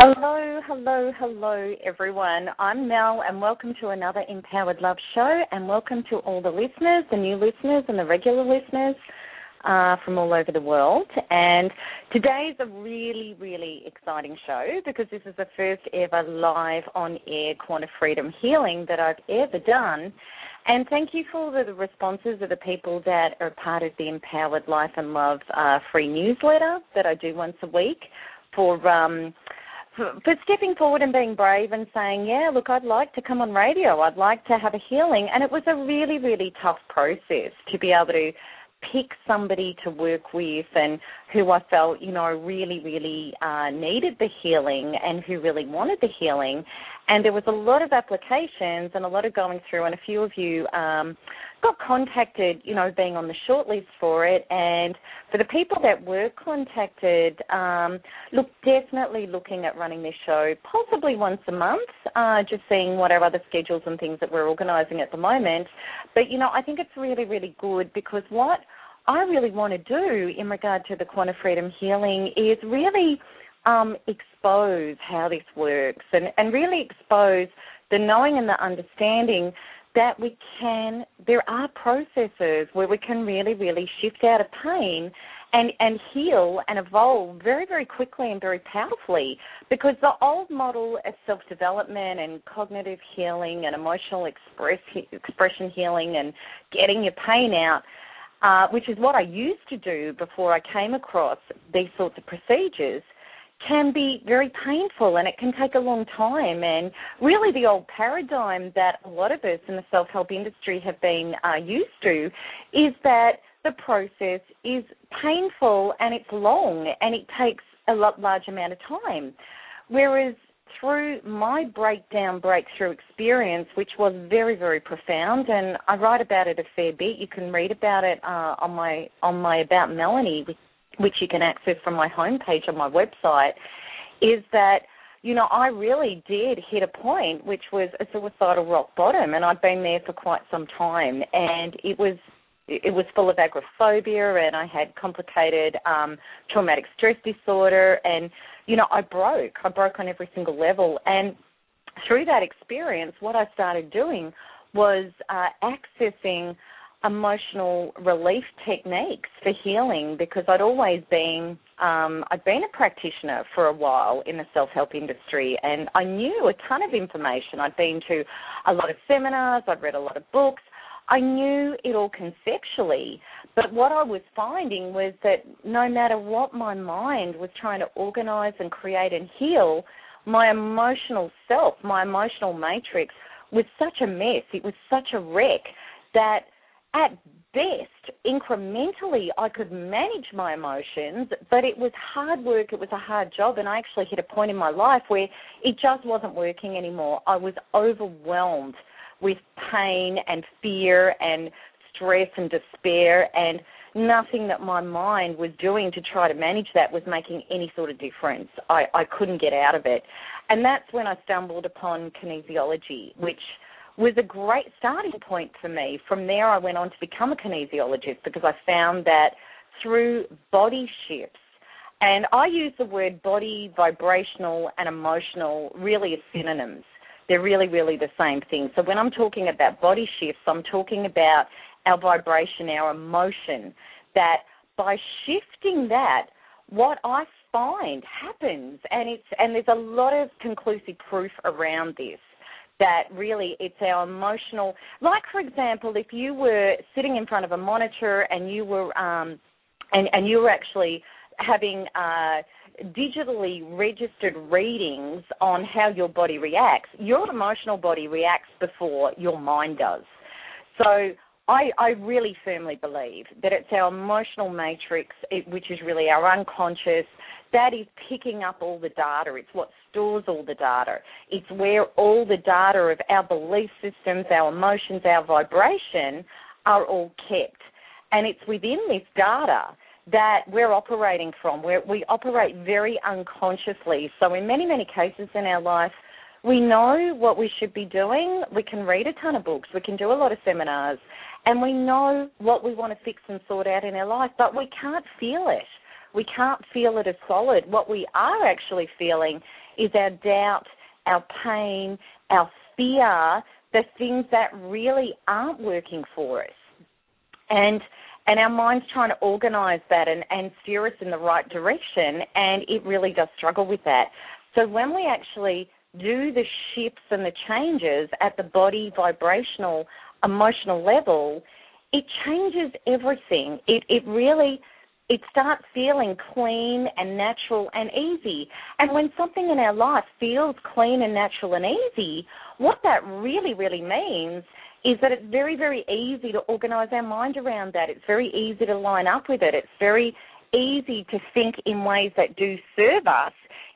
Hello, hello, hello, everyone. I'm Mel, and welcome to another Empowered Love show. And welcome to all the listeners, the new listeners, and the regular listeners uh, from all over the world. And today's a really, really exciting show because this is the first ever live on air quanta freedom healing that I've ever done. And thank you for the, the responses of the people that are part of the Empowered Life and Love uh, free newsletter that I do once a week for. Um, for, stepping forward and being brave and saying, yeah, look, I'd like to come on radio. I'd like to have a healing. And it was a really, really tough process to be able to pick somebody to work with and who I felt, you know, really, really uh, needed the healing and who really wanted the healing. And there was a lot of applications and a lot of going through, and a few of you um, got contacted, you know, being on the shortlist for it. And for the people that were contacted, um, look, definitely looking at running this show possibly once a month, uh, just seeing what our other schedules and things that we're organising at the moment. But, you know, I think it's really, really good because what I really want to do in regard to the quanta freedom healing is really um, expose how this works and, and really expose the knowing and the understanding that we can, there are processes where we can really, really shift out of pain and, and heal and evolve very, very quickly and very powerfully. Because the old model of self development and cognitive healing and emotional express, expression healing and getting your pain out, uh, which is what I used to do before I came across these sorts of procedures can be very painful and it can take a long time. And really, the old paradigm that a lot of us in the self help industry have been uh, used to is that the process is painful and it's long and it takes a lot large amount of time. Whereas through my breakdown breakthrough experience, which was very very profound, and I write about it a fair bit. You can read about it uh, on my on my About Melanie, which you can access from my homepage on my website, is that you know I really did hit a point which was a suicidal rock bottom, and I'd been there for quite some time, and it was it was full of agoraphobia and I had complicated um, traumatic stress disorder and you know I broke. I broke on every single level and through that experience what I started doing was uh, accessing emotional relief techniques for healing because I'd always been um, I'd been a practitioner for a while in the self help industry and I knew a ton of information. I'd been to a lot of seminars, I'd read a lot of books. I knew it all conceptually, but what I was finding was that no matter what my mind was trying to organize and create and heal, my emotional self, my emotional matrix was such a mess. It was such a wreck that at best, incrementally, I could manage my emotions, but it was hard work. It was a hard job, and I actually hit a point in my life where it just wasn't working anymore. I was overwhelmed with pain and fear and stress and despair, and nothing that my mind was doing to try to manage that was making any sort of difference. I, I couldn't get out of it. And that's when I stumbled upon kinesiology, which – was a great starting point for me. From there, I went on to become a kinesiologist because I found that through body shifts, and I use the word body, vibrational, and emotional really as synonyms. They're really, really the same thing. So when I'm talking about body shifts, I'm talking about our vibration, our emotion, that by shifting that, what I find happens, and it's and there's a lot of conclusive proof around this that really it's our emotional like for example if you were sitting in front of a monitor and you were um and and you were actually having uh digitally registered readings on how your body reacts your emotional body reacts before your mind does. So I, I really firmly believe that it's our emotional matrix, which is really our unconscious, that is picking up all the data. It's what stores all the data. It's where all the data of our belief systems, our emotions, our vibration are all kept. And it's within this data that we're operating from. Where we operate very unconsciously. So in many, many cases in our life, we know what we should be doing. We can read a ton of books. We can do a lot of seminars. And we know what we want to fix and sort out in our life, but we can't feel it. We can't feel it as solid. What we are actually feeling is our doubt, our pain, our fear, the things that really aren't working for us. And and our mind's trying to organize that and, and steer us in the right direction and it really does struggle with that. So when we actually do the shifts and the changes at the body vibrational emotional level, it changes everything. It it really it starts feeling clean and natural and easy. And when something in our life feels clean and natural and easy, what that really, really means is that it's very, very easy to organize our mind around that. It's very easy to line up with it. It's very easy to think in ways that do serve us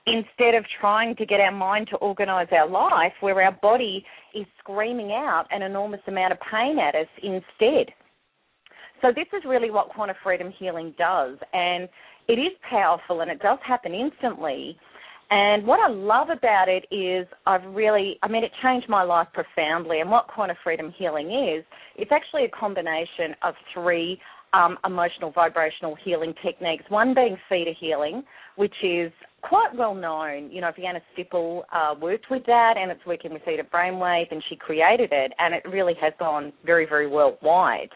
instead of trying to get our mind to organize our life where our body is screaming out an enormous amount of pain at us instead. So this is really what quanta freedom healing does and it is powerful and it does happen instantly. And what I love about it is I've really, I mean, it changed my life profoundly. And what quanta freedom healing is, it's actually a combination of three um, emotional vibrational healing techniques. One being theta healing, which is quite well known. You know, Vianna Stibal uh, worked with that, and it's working with theta brainwave, and she created it, and it really has gone very, very worldwide.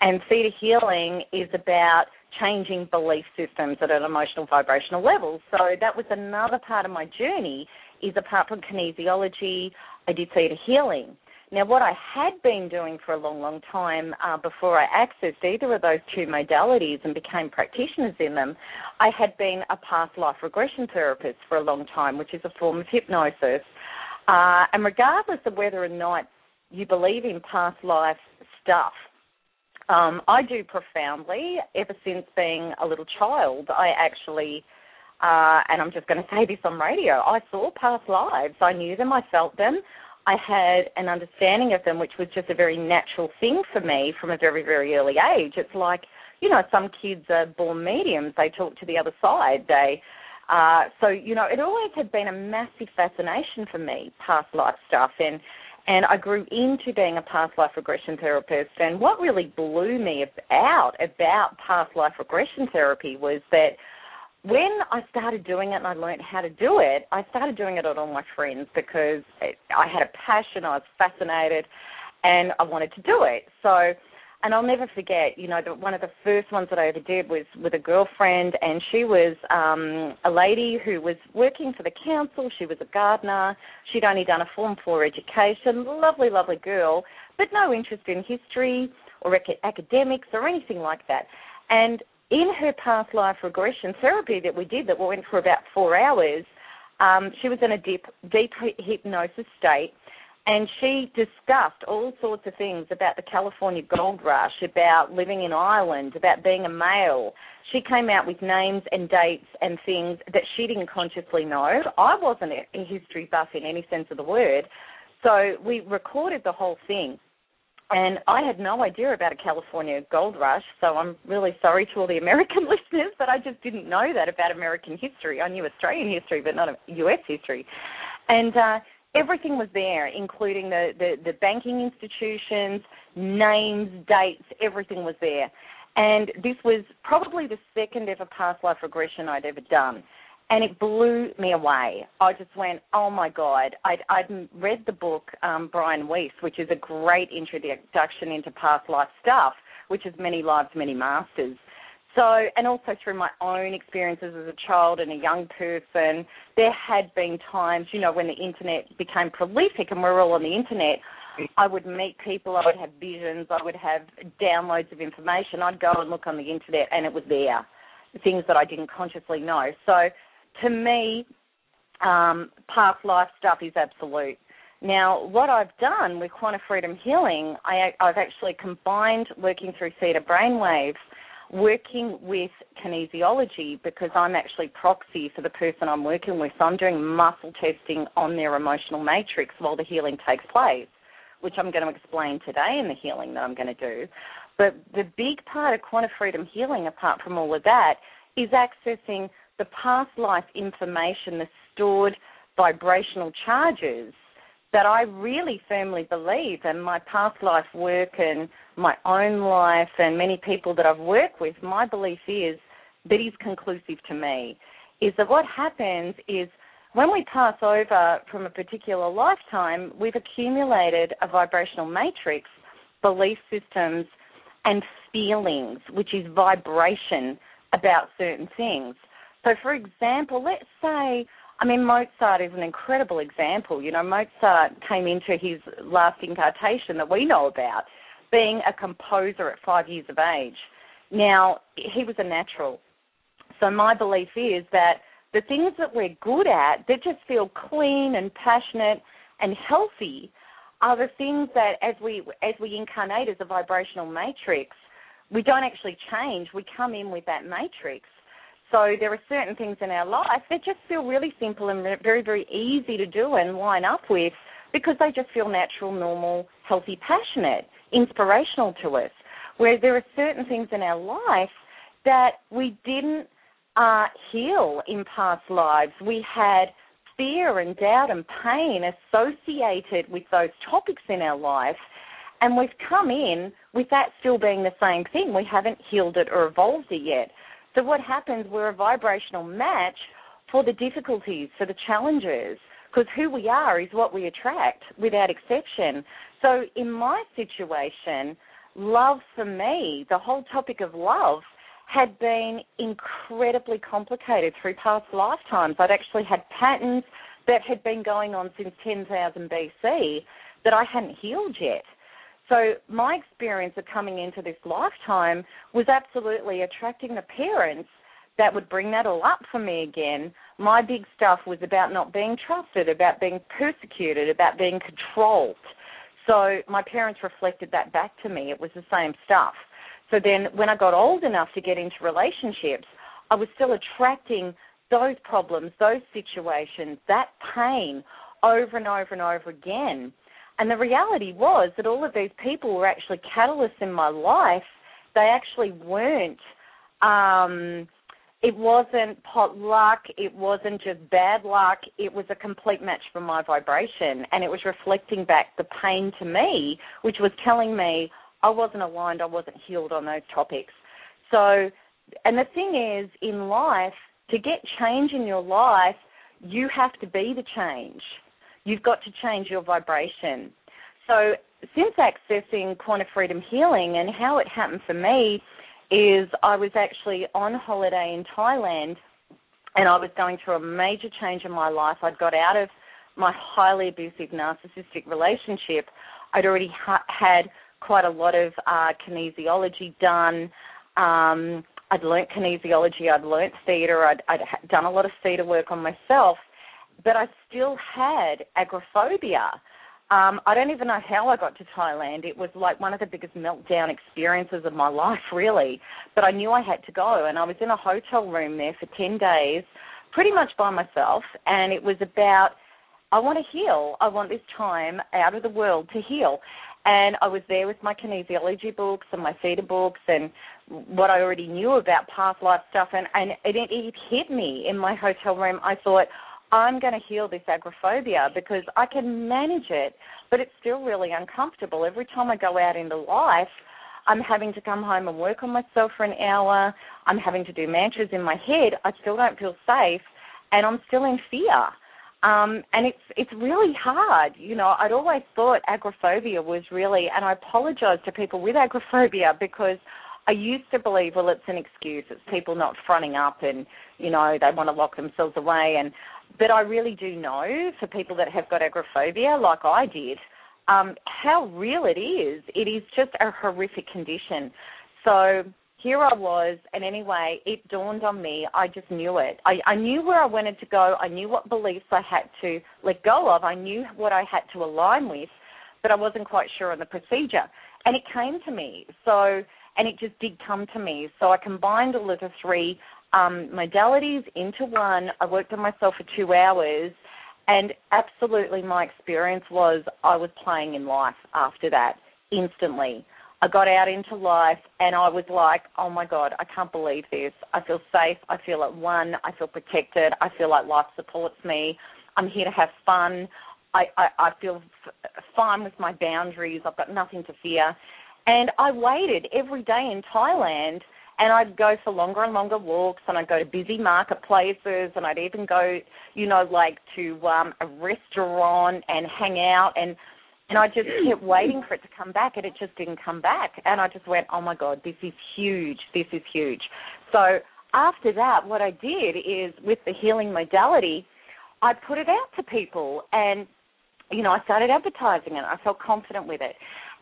And theta healing is about changing belief systems at an emotional vibrational level. So that was another part of my journey. Is apart from kinesiology, I did theta healing. Now, what I had been doing for a long, long time uh, before I accessed either of those two modalities and became practitioners in them, I had been a past life regression therapist for a long time, which is a form of hypnosis. Uh, and regardless of whether or not you believe in past life stuff, um, I do profoundly. Ever since being a little child, I actually, uh, and I'm just going to say this on radio, I saw past lives. I knew them, I felt them. I had an understanding of them, which was just a very natural thing for me from a very, very early age. It's like, you know, some kids are born mediums, they talk to the other side, they uh, so you know, it always had been a massive fascination for me, past life stuff, and and I grew into being a past life regression therapist. And what really blew me out about past life regression therapy was that when I started doing it and I learned how to do it, I started doing it on all my friends because I had a passion, I was fascinated, and I wanted to do it. So and I'll never forget, you know, the, one of the first ones that I ever did was with a girlfriend, and she was um, a lady who was working for the council. She was a gardener. She'd only done a Form 4 education. Lovely, lovely girl, but no interest in history or academics or anything like that. And in her past life regression therapy that we did, that went for about four hours, um, she was in a deep, deep hypnosis state and she discussed all sorts of things about the California gold rush, about living in Ireland, about being a male. She came out with names and dates and things that she didn't consciously know. I wasn't a history buff in any sense of the word. So we recorded the whole thing. And I had no idea about a California gold rush, so I'm really sorry to all the American listeners, but I just didn't know that about American history. I knew Australian history, but not US history. And uh, everything was there, including the, the, the banking institutions, names, dates, everything was there. And this was probably the second ever past life regression I'd ever done. And it blew me away. I just went, oh my God. I'd, I'd read the book, um, Brian Weiss, which is a great introduction into past life stuff, which is Many Lives, Many Masters. So, and also through my own experiences as a child and a young person, there had been times, you know, when the internet became prolific and we're all on the internet, I would meet people, I would have visions, I would have downloads of information. I'd go and look on the internet and it was there, things that I didn't consciously know. So, to me, um, past life stuff is absolute. Now, what I've done with Quanta Freedom Healing, I, I've actually combined working through theta brainwaves working with kinesiology because I'm actually proxy for the person I'm working with. So I'm doing muscle testing on their emotional matrix while the healing takes place, which I'm going to explain today in the healing that I'm going to do. But the big part of quanta freedom healing, apart from all of that, is accessing the past life information, the stored vibrational charges that I really firmly believe, and my past life work and my own life and many people that I've worked with, my belief is that is conclusive to me. Is that what happens is when we pass over from a particular lifetime, we've accumulated a vibrational matrix, belief systems, and feelings, which is vibration about certain things. So, for example, let's say I mean, Mozart is an incredible example. You know, Mozart came into his last incarnation that we know about being a composer at five years of age. Now, he was a natural. So, my belief is that the things that we're good at that just feel clean and passionate and healthy are the things that as we as we incarnate as a vibrational matrix, we don't actually change. We come in with that matrix. So there are certain things in our life that just feel really simple and very, very easy to do and line up with because they just feel natural, normal, healthy, passionate, inspirational to us. Where there are certain things in our life that we didn't uh, heal in past lives. We had fear and doubt and pain associated with those topics in our life. And we've come in with that still being the same thing. We haven't healed it or evolved it yet. So what happens, we're a vibrational match for the difficulties, for the challenges, because who we are is what we attract without exception. So in my situation, love for me, the whole topic of love, had been incredibly complicated through past lifetimes. I'd actually had patterns that had been going on since 10,000 BC that I hadn't healed yet. So my experience of coming into this lifetime was absolutely attracting the parents that would bring that all up for me again. My big stuff was about not being trusted, about being persecuted, about being controlled. So my parents reflected that back to me. It was the same stuff. So then when I got old enough to get into relationships, I was still attracting those problems, those situations, that pain over and over and over again. And the reality was that all of these people were actually catalysts in my life. They actually weren't. Um, it wasn't pot luck. It wasn't just bad luck. It was a complete match for my vibration, and it was reflecting back the pain to me, which was telling me I wasn't aligned. I wasn't healed on those topics. So, and the thing is, in life, to get change in your life, you have to be the change you've got to change your vibration. So, since accessing quanta freedom healing and how it happened for me is I was actually on holiday in Thailand and I was going through a major change in my life. I'd got out of my highly abusive narcissistic relationship. I'd already ha- had quite a lot of uh, kinesiology done. Um, I'd learnt kinesiology, I'd learnt theta, I'd, I'd done a lot of theta work on myself but I still had agoraphobia. Um, I don't even know how I got to Thailand. It was like one of the biggest meltdown experiences of my life, really. But I knew I had to go, and I was in a hotel room there for 10 days, pretty much by myself, and it was about I want to heal. I want this time out of the world to heal. And I was there with my kinesiology books and my theta books and what I already knew about past life stuff. And, and it, it hit me in my hotel room. I thought, I'm going to heal this agoraphobia because I can manage it, but it's still really uncomfortable. Every time I go out into life, I'm having to come home and work on myself for an hour. I'm having to do mantras in my head. I still don't feel safe, and I'm still in fear. Um, and it's it's really hard. You know, I'd always thought agoraphobia was really, and I apologise to people with agoraphobia because I used to believe, well, it's an excuse. It's people not fronting up and, you know, they want to lock themselves away. And But I really do know for people that have got agoraphobia, like I did, um, how real it is. It is just a horrific condition. So here I was, and anyway, it dawned on me. I just knew it. I, I knew where I wanted to go. I knew what beliefs I had to let go of. I knew what I had to align with, but I wasn't quite sure on the procedure. And it came to me. So, and it just did come to me. So I combined all of the three um, modalities into one. I worked on myself for two hours, and absolutely, my experience was I was playing in life after that instantly. I got out into life and I was like, oh my God, I can't believe this. I feel safe. I feel at one. I feel protected. I feel like life supports me. I'm here to have fun. I, I, I feel f- fine with my boundaries. I've got nothing to fear. And I waited every day in Thailand and I'd go for longer and longer walks and I'd go to busy marketplaces and I'd even go, you know, like to um a restaurant and hang out and and I just kept waiting for it to come back, and it just didn't come back. And I just went, oh my God, this is huge. This is huge. So after that, what I did is with the healing modality, I put it out to people, and you know, I started advertising it. I felt confident with it.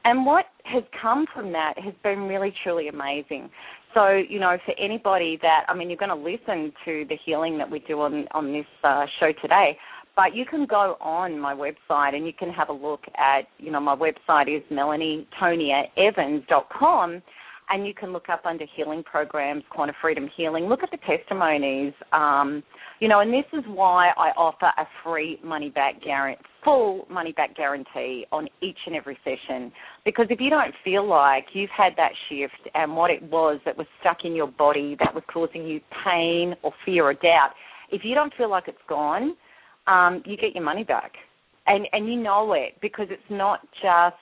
And what has come from that has been really, truly amazing. So, you know, for anybody that, I mean, you're going to listen to the healing that we do on on this uh, show today. But you can go on my website and you can have a look at, you know, my website is melanietoniaevans.com and you can look up under healing programs, Quanta Freedom Healing. Look at the testimonies, um, you know, and this is why I offer a free money back guarantee, full money back guarantee on each and every session. Because if you don't feel like you've had that shift and what it was that was stuck in your body that was causing you pain or fear or doubt, if you don't feel like it's gone, um, you get your money back, and and you know it because it's not just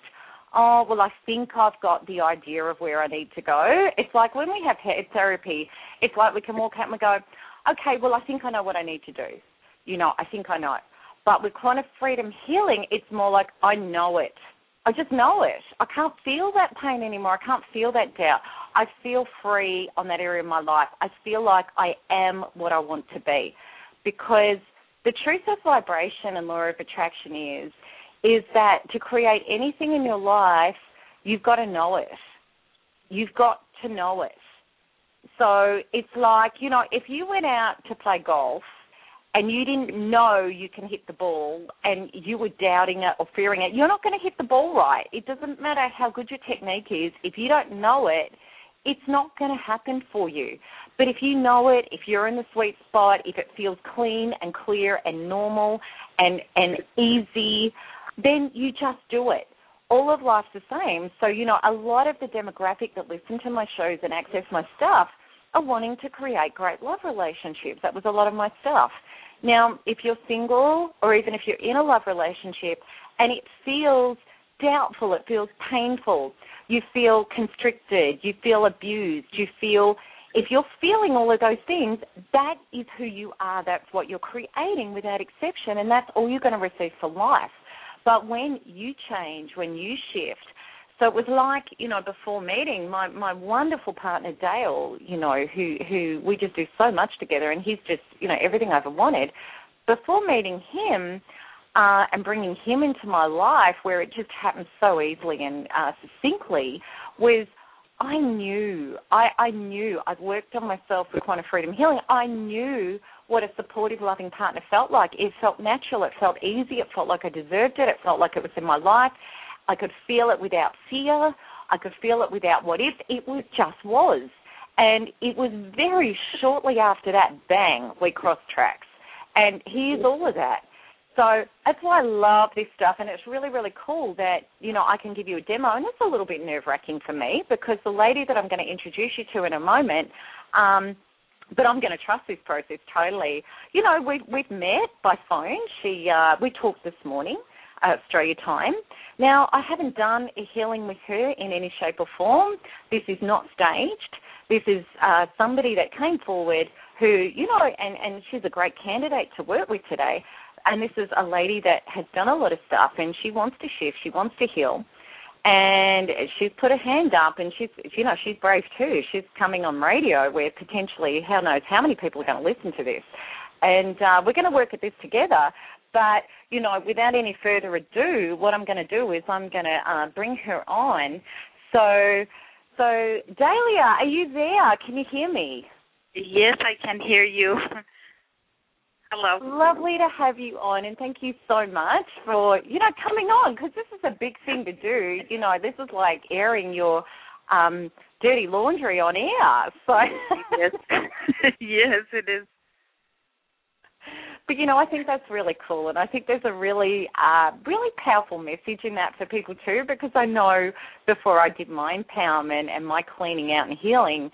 oh well I think I've got the idea of where I need to go. It's like when we have head therapy, it's like we can walk out and we go, okay, well I think I know what I need to do. You know, I think I know. But with quanta freedom healing, it's more like I know it. I just know it. I can't feel that pain anymore. I can't feel that doubt. I feel free on that area of my life. I feel like I am what I want to be because the truth of vibration and law of attraction is is that to create anything in your life, you've got to know it. You've got to know it. So it's like, you know, if you went out to play golf and you didn't know you can hit the ball and you were doubting it or fearing it, you're not going to hit the ball right. It doesn't matter how good your technique is. If you don't know it, it's not going to happen for you. But if you know it, if you're in the sweet spot, if it feels clean and clear and normal and and easy, then you just do it. All of life's the same. So, you know, a lot of the demographic that listen to my shows and access my stuff are wanting to create great love relationships. That was a lot of my stuff. Now, if you're single or even if you're in a love relationship and it feels doubtful, it feels painful, you feel constricted, you feel abused, you feel if you're feeling all of those things, that is who you are. That's what you're creating without exception, and that's all you're going to receive for life. But when you change, when you shift, so it was like, you know, before meeting my my wonderful partner Dale, you know, who who we just do so much together, and he's just, you know, everything I ever wanted. Before meeting him, uh, and bringing him into my life, where it just happened so easily and uh, succinctly, was I knew, I, I knew, I'd worked on myself with quanta freedom healing. I knew what a supportive, loving partner felt like. It felt natural, it felt easy, it felt like I deserved it, it felt like it was in my life. I could feel it without fear, I could feel it without what if. It was just was. And it was very shortly after that, bang, we crossed tracks. And here's all of that. So that's why I love this stuff, and it's really, really cool that you know I can give you a demo, and it's a little bit nerve wracking for me because the lady that I'm going to introduce you to in a moment, um, but I'm going to trust this process totally. You know, we we've met by phone. She uh, we talked this morning, Australia time. Now I haven't done a healing with her in any shape or form. This is not staged. This is uh, somebody that came forward who, you know, and, and she's a great candidate to work with today and this is a lady that has done a lot of stuff and she wants to shift, she wants to heal. And she's put her hand up and she's you know she's brave too. She's coming on radio where potentially who knows how many people are going to listen to this. And uh, we're going to work at this together. But you know without any further ado what i'm going to do is i'm going to uh, bring her on. So so dahlia are you there? Can you hear me? Yes i can hear you Hello. Lovely to have you on, and thank you so much for you know coming on because this is a big thing to do. You know, this is like airing your um dirty laundry on air. So yes, yes, it is. But you know, I think that's really cool, and I think there's a really, uh, really powerful message in that for people too. Because I know before I did my empowerment and my cleaning out and healing,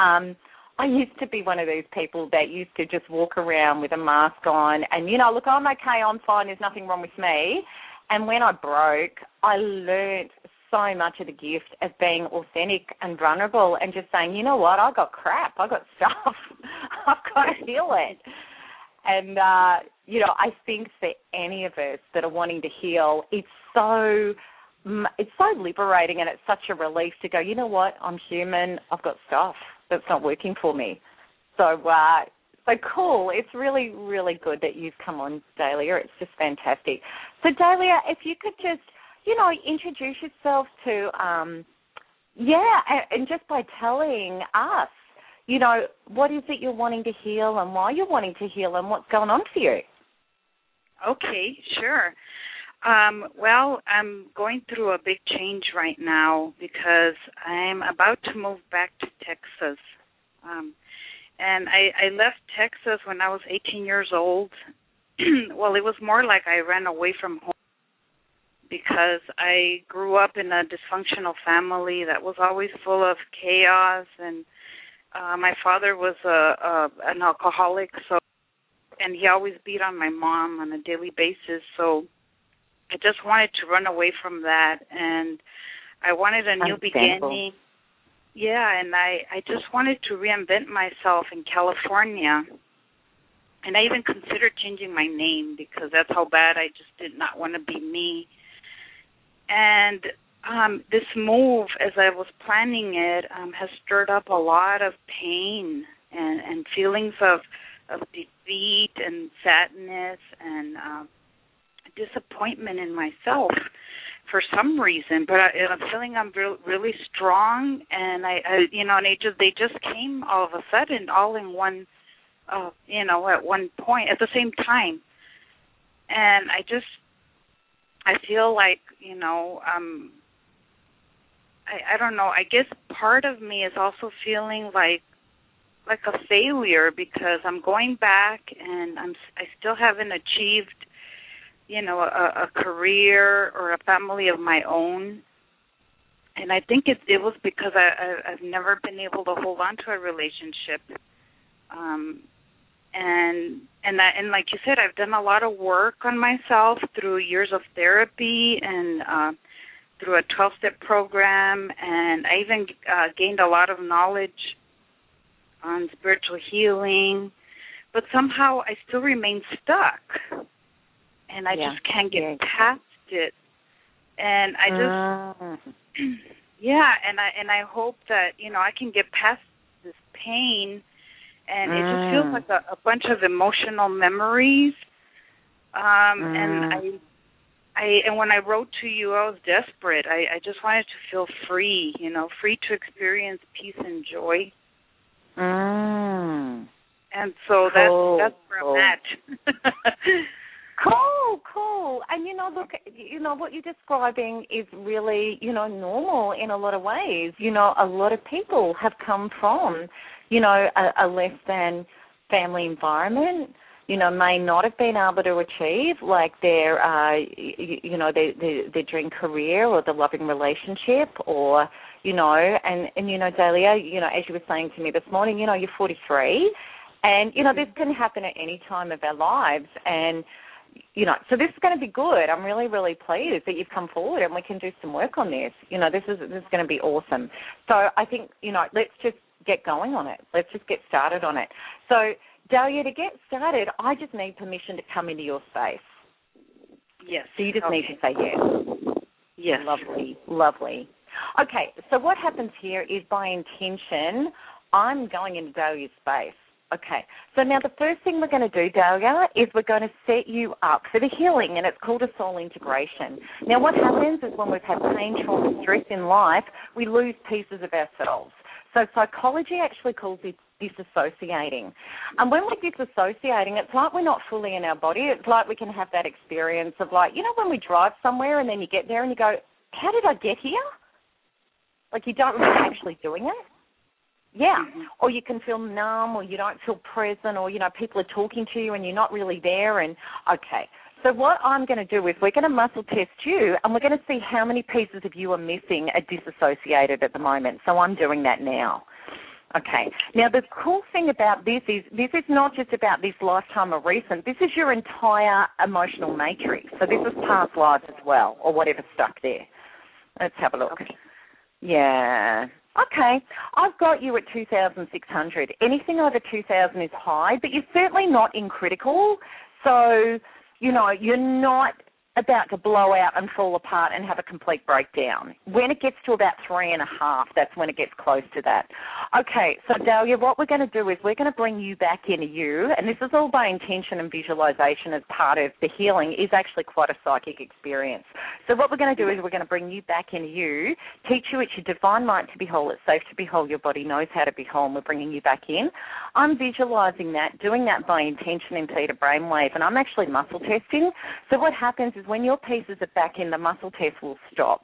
um, I used to be one of those people that used to just walk around with a mask on and, you know, look, I'm okay, I'm fine, there's nothing wrong with me. And when I broke, I learned so much of the gift of being authentic and vulnerable and just saying, you know what, I got crap, I got stuff, I've got to heal it. And, uh, you know, I think for any of us that are wanting to heal, it's so it's so liberating and it's such a relief to go, you know what, I'm human, I've got stuff that's not working for me. So uh, so cool. It's really really good that you've come on, Dahlia. It's just fantastic. So Dahlia, if you could just you know introduce yourself to um, yeah, and, and just by telling us, you know, what is it you're wanting to heal and why you're wanting to heal and what's going on for you. Okay, sure. Um, well, I'm going through a big change right now because I'm about to move back to Texas. Um, and I, I left Texas when I was 18 years old. well, it was more like I ran away from home because I grew up in a dysfunctional family that was always full of chaos and uh my father was a, a an alcoholic so and he always beat on my mom on a daily basis so I just wanted to run away from that and I wanted a new beginning. Yeah, and I I just wanted to reinvent myself in California. And I even considered changing my name because that's how bad I just did not want to be me. And um this move as I was planning it um has stirred up a lot of pain and and feelings of of defeat and sadness and um disappointment in myself for some reason, but I, I'm feeling I'm re- really strong, and I, I, you know, and they just they just came all of a sudden, all in one, uh, you know, at one point at the same time, and I just, I feel like you know, um, I, I don't know. I guess part of me is also feeling like like a failure because I'm going back and I'm I still haven't achieved you know a, a career or a family of my own. And i think it it was because i, I i've never been able to hold on to a relationship. Um and and that and like you said i've done a lot of work on myself through years of therapy and uh through a 12 step program. And i even uh gained a lot of knowledge on spiritual healing. But somehow i still remain stuck and I yeah. just can't get yeah. past it. And I just uh. yeah, and I and I hope that, you know, I can get past this pain and it just feels mm. like a, a bunch of emotional memories. Um and I I and when I wrote to you I was desperate. I, I just wanted to feel free, you know, free to experience peace and joy. Mm. And so cool. that's that's where. I'm at. Cool, cool. And you know, look, you know what you're describing is really, you know, normal in a lot of ways. You know, a lot of people have come from, you know, a, a less than family environment. You know, may not have been able to achieve like their, uh, you, you know, their, their their dream career or the loving relationship, or you know, and and you know, Dahlia, you know, as you were saying to me this morning, you know, you're 43, and you know, this can happen at any time of our lives, and you know, so this is going to be good. I'm really, really pleased that you've come forward and we can do some work on this. You know, this is this is going to be awesome. So I think you know, let's just get going on it. Let's just get started on it. So Dahlia, to get started, I just need permission to come into your space. Yes. So you just okay. need to say yes. Yes. Lovely, lovely. Okay, so what happens here is by intention, I'm going into Dahlia's space. Okay, so now the first thing we're going to do, Dahlia, is we're going to set you up for the healing, and it's called a soul integration. Now, what happens is when we've had pain, trauma, stress in life, we lose pieces of ourselves. So psychology actually calls it disassociating. And when we're disassociating, it's like we're not fully in our body. It's like we can have that experience of like, you know, when we drive somewhere and then you get there and you go, how did I get here? Like you don't remember actually doing it. Yeah. Mm-hmm. Or you can feel numb or you don't feel present or, you know, people are talking to you and you're not really there and okay. So what I'm going to do is we're going to muscle test you and we're going to see how many pieces of you are missing are disassociated at the moment. So I'm doing that now. Okay. Now the cool thing about this is this is not just about this lifetime or recent. This is your entire emotional matrix. So this is past lives as well, or whatever's stuck there. Let's have a look. Okay. Yeah. Okay. I've got you at 2,600. Anything over 2,000 is high, but you're certainly not in critical. So, you know, you're not about to blow out and fall apart and have a complete breakdown. When it gets to about three and a half, that's when it gets close to that. Okay, so Dahlia, what we're going to do is we're going to bring you back into you, and this is all by intention and visualization as part of the healing, is actually quite a psychic experience. So what we're going to do is we're going to bring you back into you, teach you it's your divine right to be whole, it's safe to be whole, your body knows how to be whole, and we're bringing you back in. I'm visualizing that, doing that by intention in theta brainwave, and I'm actually muscle testing. So what happens is when your pieces are back in, the muscle test will stop.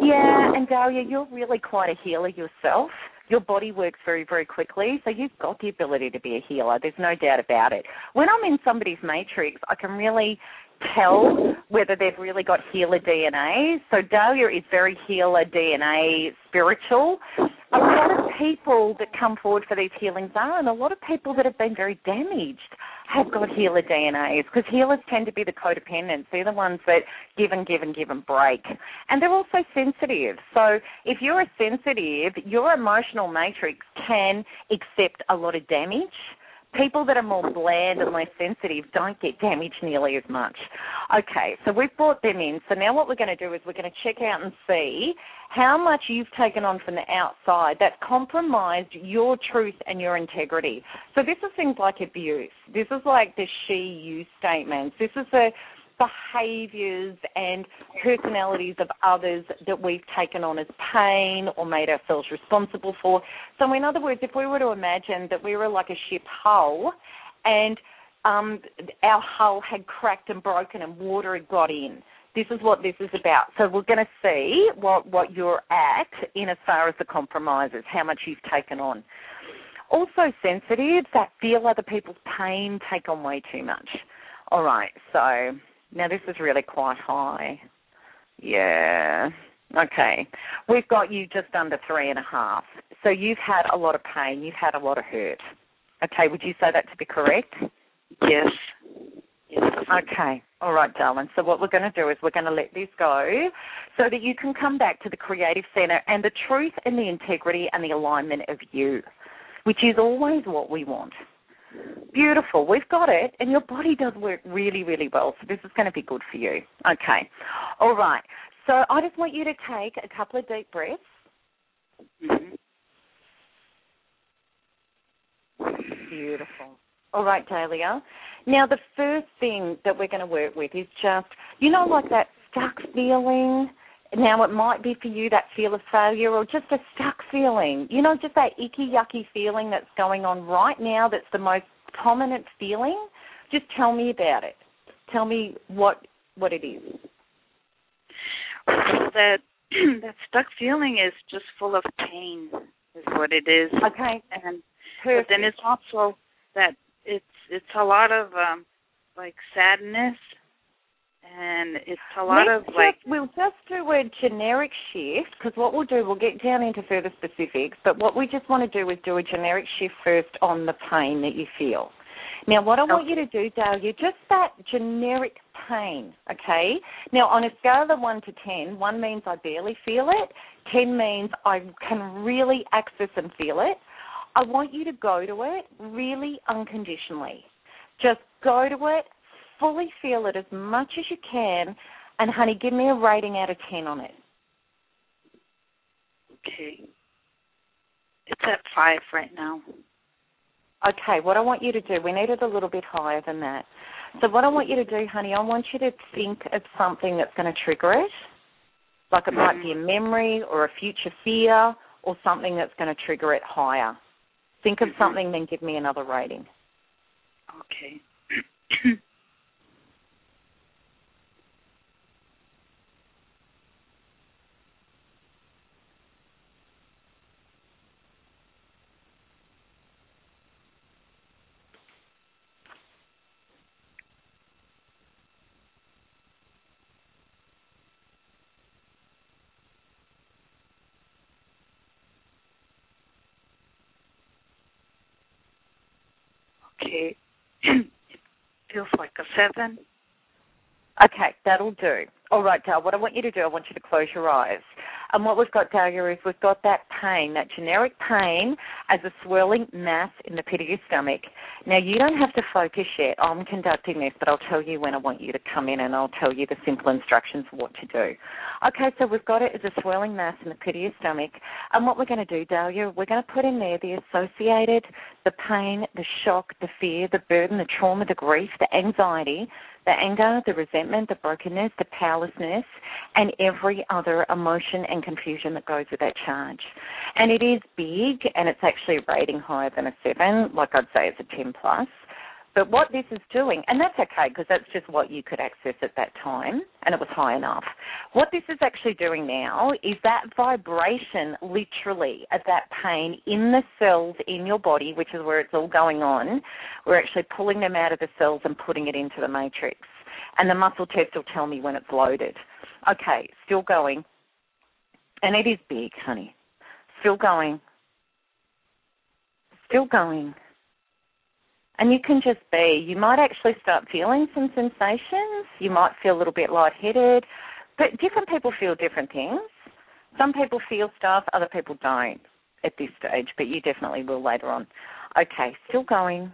Yeah, and Dahlia, you're really quite a healer yourself. Your body works very, very quickly, so you've got the ability to be a healer. There's no doubt about it. When I'm in somebody's matrix, I can really tell whether they've really got healer DNA. So Dahlia is very healer DNA spiritual. A lot of people that come forward for these healings are, and a lot of people that have been very damaged have got healer DNAs because healers tend to be the codependents. They're the ones that give and give and give and break. And they're also sensitive. So if you're a sensitive, your emotional matrix can accept a lot of damage people that are more bland and less sensitive don't get damaged nearly as much. Okay, so we've brought them in. So now what we're going to do is we're going to check out and see how much you've taken on from the outside that compromised your truth and your integrity. So this is things like abuse. This is like the she you statements. This is the behaviors and personalities of others that we've taken on as pain or made ourselves responsible for. So, in other words, if we were to imagine that we were like a ship hull and um, our hull had cracked and broken and water had got in. This is what this is about. So we're going to see what, what you're at in as far as the compromises, how much you've taken on. Also sensitive that feel other people's pain take on way too much. All right, so now this is really quite high. Yeah. Okay. We've got you just under three and a half. So you've had a lot of pain. You've had a lot of hurt. Okay. Would you say that to be correct? Yes. Yes. Okay. All right, darling. So what we're going to do is we're going to let this go so that you can come back to the creative center and the truth and the integrity and the alignment of you, which is always what we want. Beautiful. We've got it, and your body does work really, really well. So this is going to be good for you. Okay. All right. So I just want you to take a couple of deep breaths. Mm-hmm. Beautiful. All right, Dahlia. Now, the first thing that we're going to work with is just, you know, like that stuck feeling. Now, it might be for you that feel of failure or just a stuck feeling. You know, just that icky, yucky feeling that's going on right now that's the most prominent feeling. Just tell me about it. Tell me what what it is. That that stuck feeling is just full of pain, is what it is. Okay. And Perfect. but then it's also that it's it's a lot of um like sadness and it's a lot Let's of like we'll just do a generic shift because what we'll do, we'll get down into further specifics. But what we just want to do is do a generic shift first on the pain that you feel. Now, what I want you to do, Dahlia, just that generic pain, okay? Now, on a scale of 1 to 10, 1 means I barely feel it, 10 means I can really access and feel it. I want you to go to it really unconditionally. Just go to it, fully feel it as much as you can, And honey, give me a rating out of 10 on it. Okay. It's at 5 right now. Okay, what I want you to do, we need it a little bit higher than that. So what I want you to do, honey, I want you to think of something that's going to trigger it. Like it might be a memory or a future fear or something that's going to trigger it higher. Think of mm-hmm. something, then give me another rating. Okay. Feels like a seven. Okay, that'll do. All right, Dale, what I want you to do, I want you to close your eyes. And what we've got, Dahlia, is we've got that pain, that generic pain as a swirling mass in the pit of your stomach. Now, you don't have to focus yet. I'm conducting this, but I'll tell you when I want you to come in and I'll tell you the simple instructions of what to do. Okay, so we've got it as a swirling mass in the pit of your stomach. And what we're going to do, Dahlia, we're going to put in there the associated, the pain, the shock, the fear, the burden, the trauma, the grief, the anxiety the anger, the resentment, the brokenness, the powerlessness, and every other emotion and confusion that goes with that charge. And it is big, and it's actually rating higher than a 7, like I'd say it's a 10 plus. But what this is doing, and that's okay because that's just what you could access at that time, and it was high enough. What this is actually doing now is that vibration, literally, of that pain in the cells in your body, which is where it's all going on. We're actually pulling them out of the cells and putting it into the matrix. And the muscle test will tell me when it's loaded. Okay, still going. And it is big, honey. Still going. Still going and you can just be. You might actually start feeling some sensations. You might feel a little bit lightheaded, but different people feel different things. Some people feel stuff, other people don't at this stage, but you definitely will later on. Okay, still going.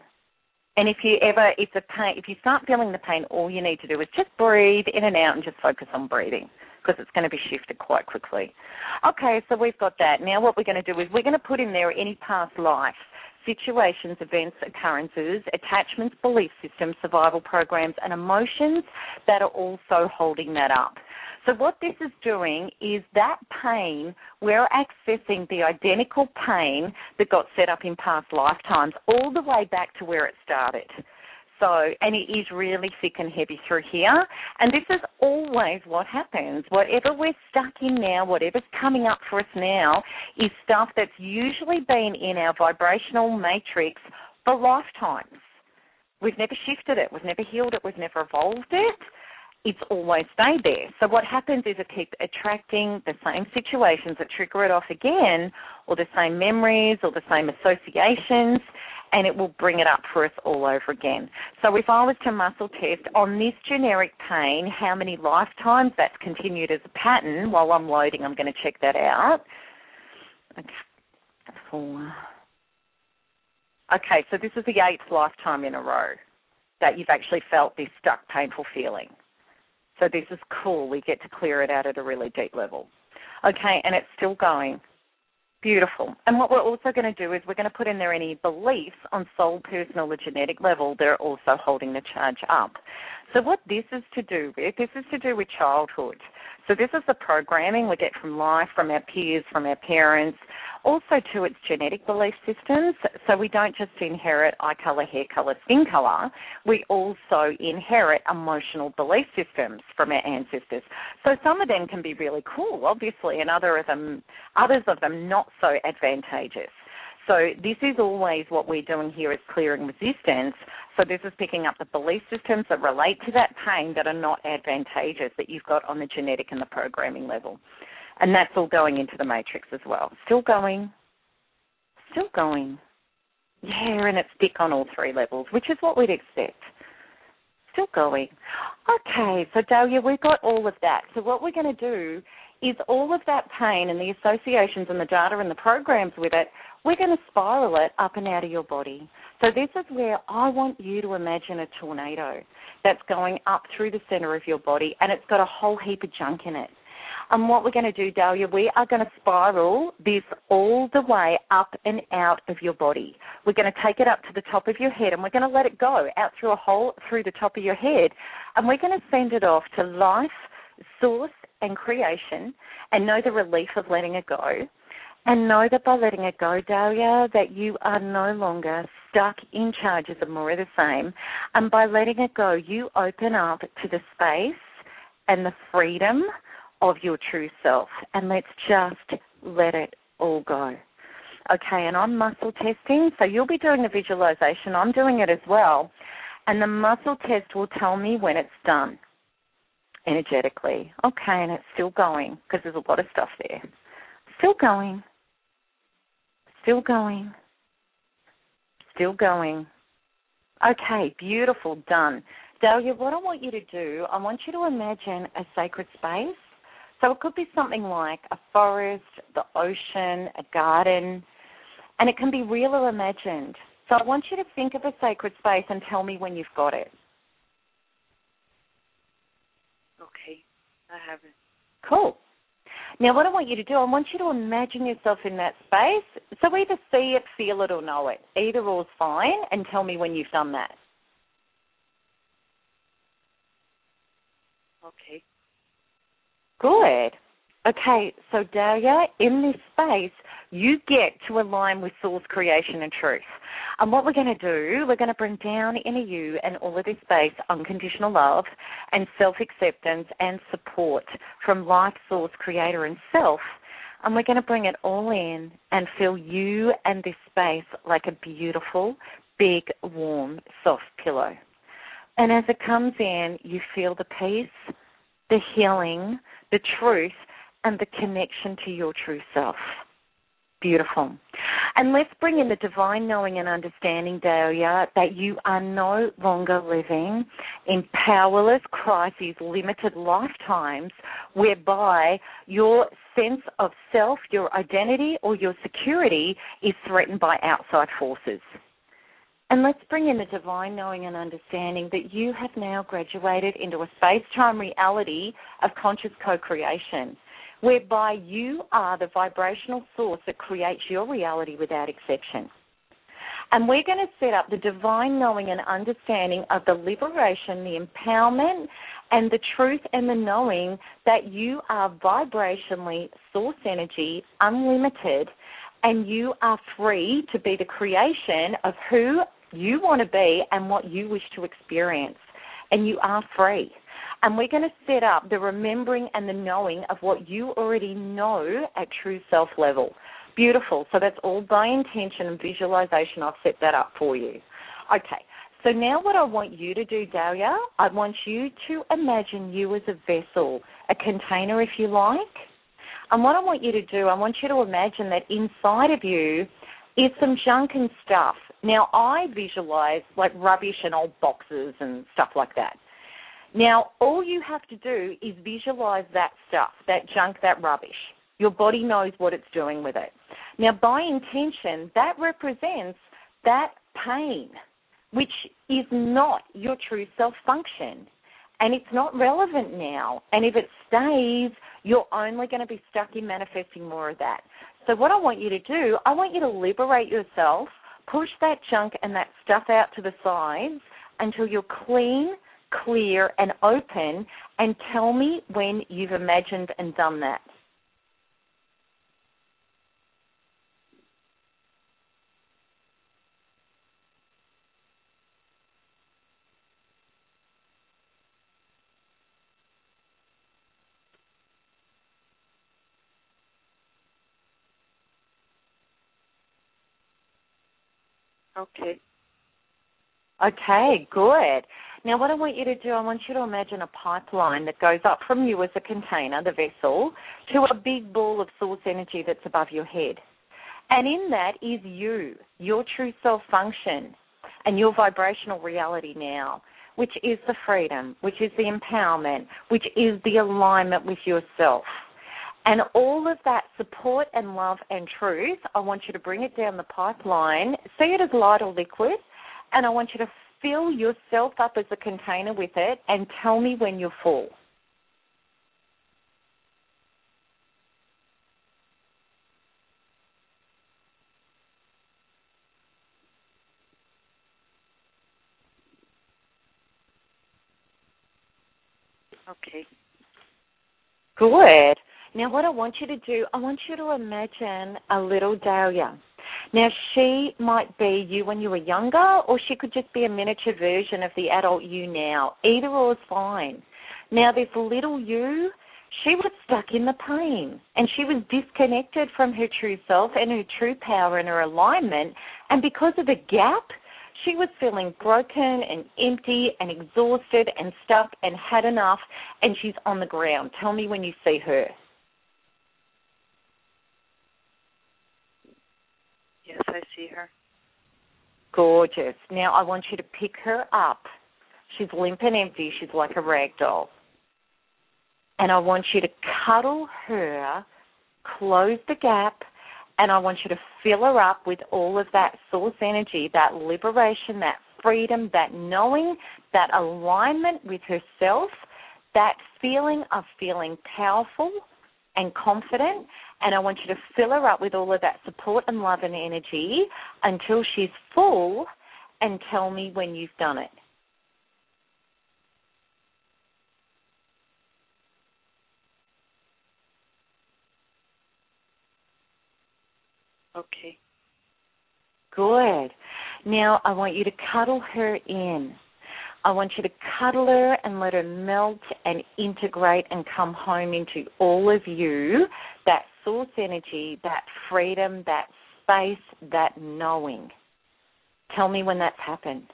And if you ever, if the pain, if you start feeling the pain, all you need to do is just breathe in and out and just focus on breathing because it's going to be shifted quite quickly. Okay, so we've got that. Now what we're going to do is we're going to put in there any past life situations, events, occurrences, attachments, belief systems, survival programs, and emotions that are also holding that up. So, what this is doing is that pain, we're accessing the identical pain that got set up in past lifetimes all the way back to where it started. So, and it is really thick and heavy through here. And this is always what happens. Whatever we're stuck in now, whatever's coming up for us now, is stuff that's usually been in our vibrational matrix for lifetimes. We've never shifted it, we've never healed it, we've never evolved it. It's always stayed there. So what happens is it keeps attracting the same situations that trigger it off again, or the same memories, or the same associations, and it will bring it up for us all over again. So if I was to muscle test on this generic pain, how many lifetimes that's continued as a pattern, while I'm loading, I'm going to check that out. Okay, four. Okay, so this is the eighth lifetime in a row that you've actually felt this stuck, painful feeling. So this is cool. We get to clear it out at a really deep level. Okay, and it's still going. Beautiful. And what we're also going to do is we're going to put in there any beliefs on soul, personal, or genetic level that are also holding the charge up. So what this is to do with, this is to do with childhood. So this is the programming we get from life, from our peers, from our parents, also to its genetic belief systems. So we don't just inherit eye color, hair color, skin color. We also inherit emotional belief systems from our ancestors. So some of them can be really cool, obviously, and other of them, others of them not so advantageous. So this is always what we're doing here is clearing resistance. So this is picking up the belief systems that relate to that pain that are not advantageous that you've got on the genetic and the programming level. And that's all going into the matrix as well. Still going. Still going. Yeah, and it's thick on all three levels, which is what we'd expect. Still going. Okay, so Dahlia, we've got all of that. So what we're going to do is all of that pain and the associations and the data and the programs with it, we're going to spiral it up and out of your body. So this is where I want you to imagine a tornado that's going up through the center of your body and it's got a whole heap of junk in it. And what we're going to do, Dahlia, we are going to spiral this all the way up and out of your body. We're going to take it up to the top of your head and we're going to let it go out through a hole through the top of your head. And we're going to send it off to life, source, and creation and know the relief of letting it go. And know that by letting it go, Dahlia, that you are no longer stuck in charges of more of the same. And by letting it go, you open up to the space and the freedom of your true self. And let's just let it all go. Okay, and I'm muscle testing, so you'll be doing the visualization. I'm doing it as well. And the muscle test will tell me when it's done energetically. Okay, and it's still going because there's a lot of stuff there. Still going. Still going. Still going. Okay, beautiful, done. Dahlia, what I want you to do, I want you to imagine a sacred space. So it could be something like a forest, the ocean, a garden, and it can be real or imagined. So I want you to think of a sacred space and tell me when you've got it. Okay, I have it. Cool. Now, what I want you to do, I want you to imagine yourself in that space. So either see it, feel it, or know it. Either or is fine, and tell me when you've done that. Okay. Good. Okay, so Dahlia, in this space, you get to align with source creation and truth. And what we're going to do, we're going to bring down into you and all of this space unconditional love and self acceptance and support from life, source, creator, and self. And we're going to bring it all in and fill you and this space like a beautiful, big, warm, soft pillow. And as it comes in, you feel the peace, the healing, the truth, and the connection to your true self. Beautiful. And let's bring in the divine knowing and understanding, Dahlia, that you are no longer living in powerless crises, limited lifetimes, whereby your sense of self, your identity, or your security is threatened by outside forces. And let's bring in the divine knowing and understanding that you have now graduated into a space time reality of conscious co creation whereby you are the vibrational source that creates your reality without exception. And we're going to set up the divine knowing and understanding of the liberation, the empowerment, and the truth and the knowing that you are vibrationally source energy, unlimited, and you are free to be the creation of who you want to be and what you wish to experience. And you are free. And we're going to set up the remembering and the knowing of what you already know at true self level. Beautiful. So that's all by intention and visualization. I've set that up for you. Okay. So now what I want you to do, Dahlia, I want you to imagine you as a vessel, a container if you like. And what I want you to do, I want you to imagine that inside of you is some junk and stuff. Now I visualize like rubbish and old boxes and stuff like that. Now, all you have to do is visualize that stuff, that junk, that rubbish. Your body knows what it's doing with it. Now, by intention, that represents that pain, which is not your true self function. And it's not relevant now. And if it stays, you're only going to be stuck in manifesting more of that. So, what I want you to do, I want you to liberate yourself, push that junk and that stuff out to the sides until you're clean clear, and open, and tell me when you've imagined and done that. Okay. Okay, good. Now, what I want you to do, I want you to imagine a pipeline that goes up from you as a container, the vessel, to a big ball of source energy that's above your head. And in that is you, your true self function, and your vibrational reality now, which is the freedom, which is the empowerment, which is the alignment with yourself. And all of that support and love and truth, I want you to bring it down the pipeline, see it as light or liquid, and I want you to fill yourself up as a container with it and tell me when you're full. Okay. Good. Now, what I want you to do, I want you to imagine a little Dahlia. Now, she might be you when you were younger, or she could just be a miniature version of the adult you now. Either or is fine. Now, this little you, she was stuck in the pain, and she was disconnected from her true self and her true power and her alignment. And because of the gap, she was feeling broken and empty and exhausted and stuck and had enough, and she's on the ground. Tell me when you see her. Yes, I see her. Gorgeous. Now I want you to pick her up. She's limp and empty. She's like a rag doll. And I want you to cuddle her, close the gap, and I want you to fill her up with all of that source energy, that liberation, that freedom, that knowing, that alignment with herself, that feeling of feeling powerful and confident. And I want you to fill her up with all of that support and love and energy until she's full and tell me when you've done it. Okay. Good. Now I want you to cuddle her in. I want you to cuddle her and let her melt and integrate and come home into all of you that source energy, that freedom, that space, that knowing. Tell me when that's happened.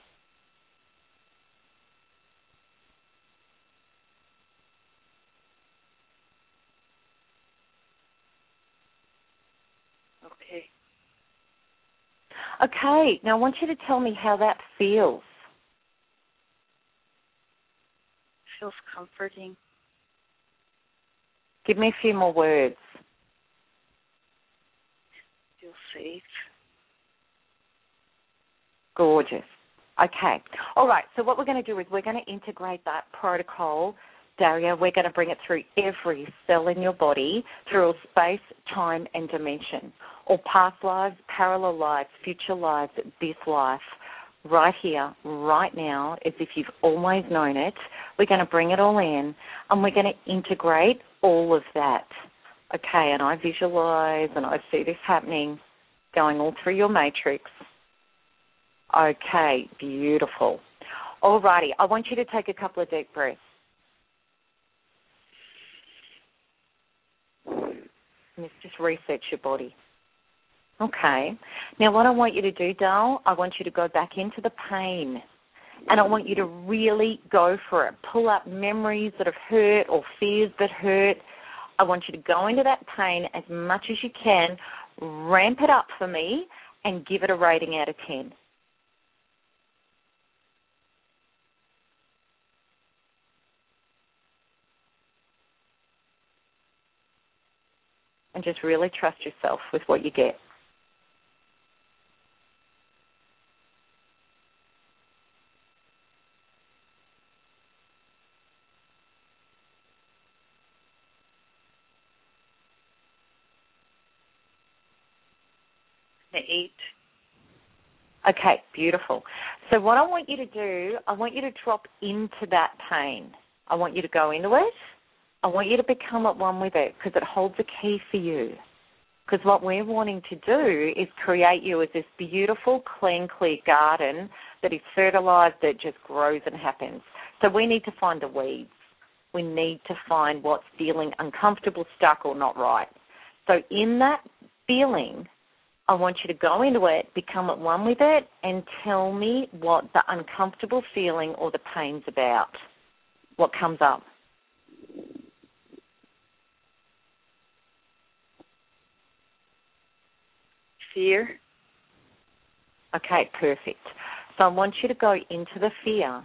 Okay. Okay, now I want you to tell me how that feels. Feels comforting. Give me a few more words. Feel safe. Gorgeous. Okay. All right. So what we're going to do is we're going to integrate that protocol, Dahlia. We're going to bring it through every cell in your body, through all space, time, and dimension. All past lives, parallel lives, future lives, this life, right here, right now, as if you've always known it. We're going to bring it all in, and we're going to integrate all of that. Okay. And I visualize, and I see this happening, going all through your matrix. Okay, beautiful. Alrighty, I want you to take a couple of deep breaths. And just resets your body. Okay. Now, what I want you to do, Dal, I want you to go back into the pain. And I want you to really go for it. Pull up memories that have hurt or fears that hurt. I want you to go into that pain as much as you can, ramp it up for me, and give it a rating out of 10. and just really trust yourself with what you get. The eight. Okay, beautiful. So, what I want you to do, I want you to drop into that pain. I want you to go into it. I want you to become at one with it because it holds a key for you. Because what we're wanting to do is create you as this beautiful, clean, clear garden that is fertilized, that just grows and happens. So we need to find the weeds. We need to find what's feeling uncomfortable, stuck, or not right. So in that feeling, I want you to go into it, become at one with it, and tell me what the uncomfortable feeling or the pain's about. What comes up? Fear. Okay, perfect. So I want you to go into the fear,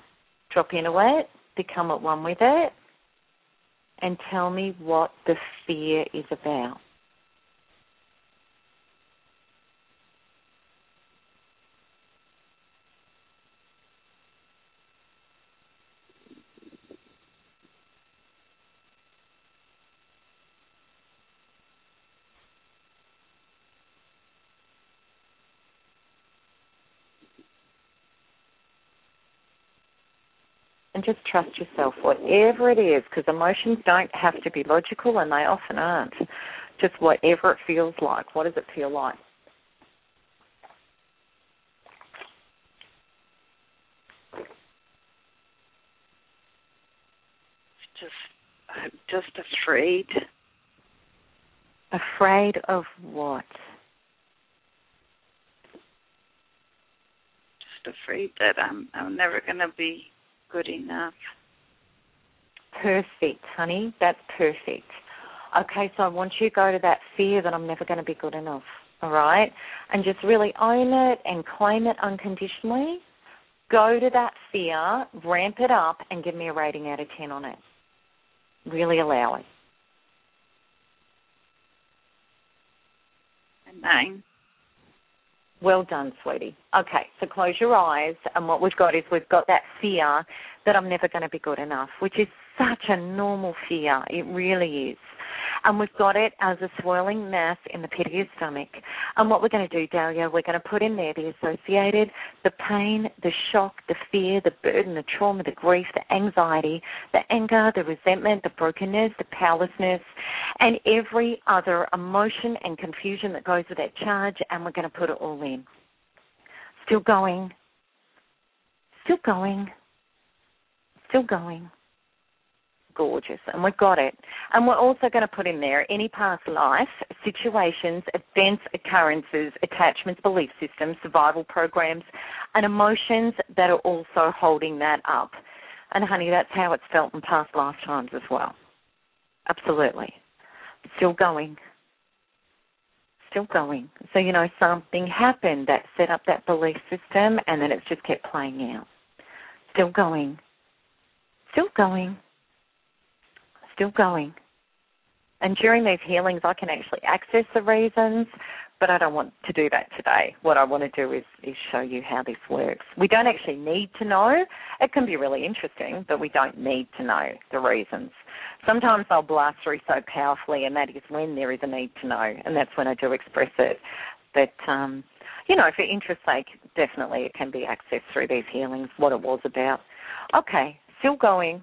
drop into it, become at one with it, and tell me what the fear is about. And just trust yourself, whatever it is, because emotions don't have to be logical and they often aren't. Just whatever it feels like. What does it feel like? Just, I'm just afraid. Afraid of what? Just afraid that I'm I'm never gonna be good enough. Perfect, honey. That's perfect. Okay, so I want you to go to that fear that I'm never going to be good enough. All right? And just really own it and claim it unconditionally. Go to that fear, ramp it up, and give me a rating out of 10 on it. Really allow it. A nine. Well done, sweetie. Okay, so close your eyes, and what we've got is we've got that fear that I'm never going to be good enough, which is such a normal fear. It really is. And we've got it as a swirling mass in the pit of your stomach. And what we're going to do, Dahlia, we're going to put in there the associated, the pain, the shock, the fear, the burden, the trauma, the grief, the anxiety, the anger, the resentment, the brokenness, the powerlessness, and every other emotion and confusion that goes with that charge. And we're going to put it all in. Still going. Still going. Still going gorgeous, and we've got it. And we're also going to put in there any past life, situations, events, occurrences, attachments, belief systems, survival programs, and emotions that are also holding that up. And honey, that's how it's felt in past lifetimes as well. Absolutely. Still going. Still going. So, you know, something happened that set up that belief system and then it's just kept playing out. Still going. Still going still going. And during these healings, I can actually access the reasons, but I don't want to do that today. What I want to do is, is show you how this works. We don't actually need to know. It can be really interesting, but we don't need to know the reasons. Sometimes I'll blast through so powerfully, and that is when there is a need to know, and that's when I do express it. But, um, you know, for interest's sake, definitely it can be accessed through these healings, what it was about. Okay, still going.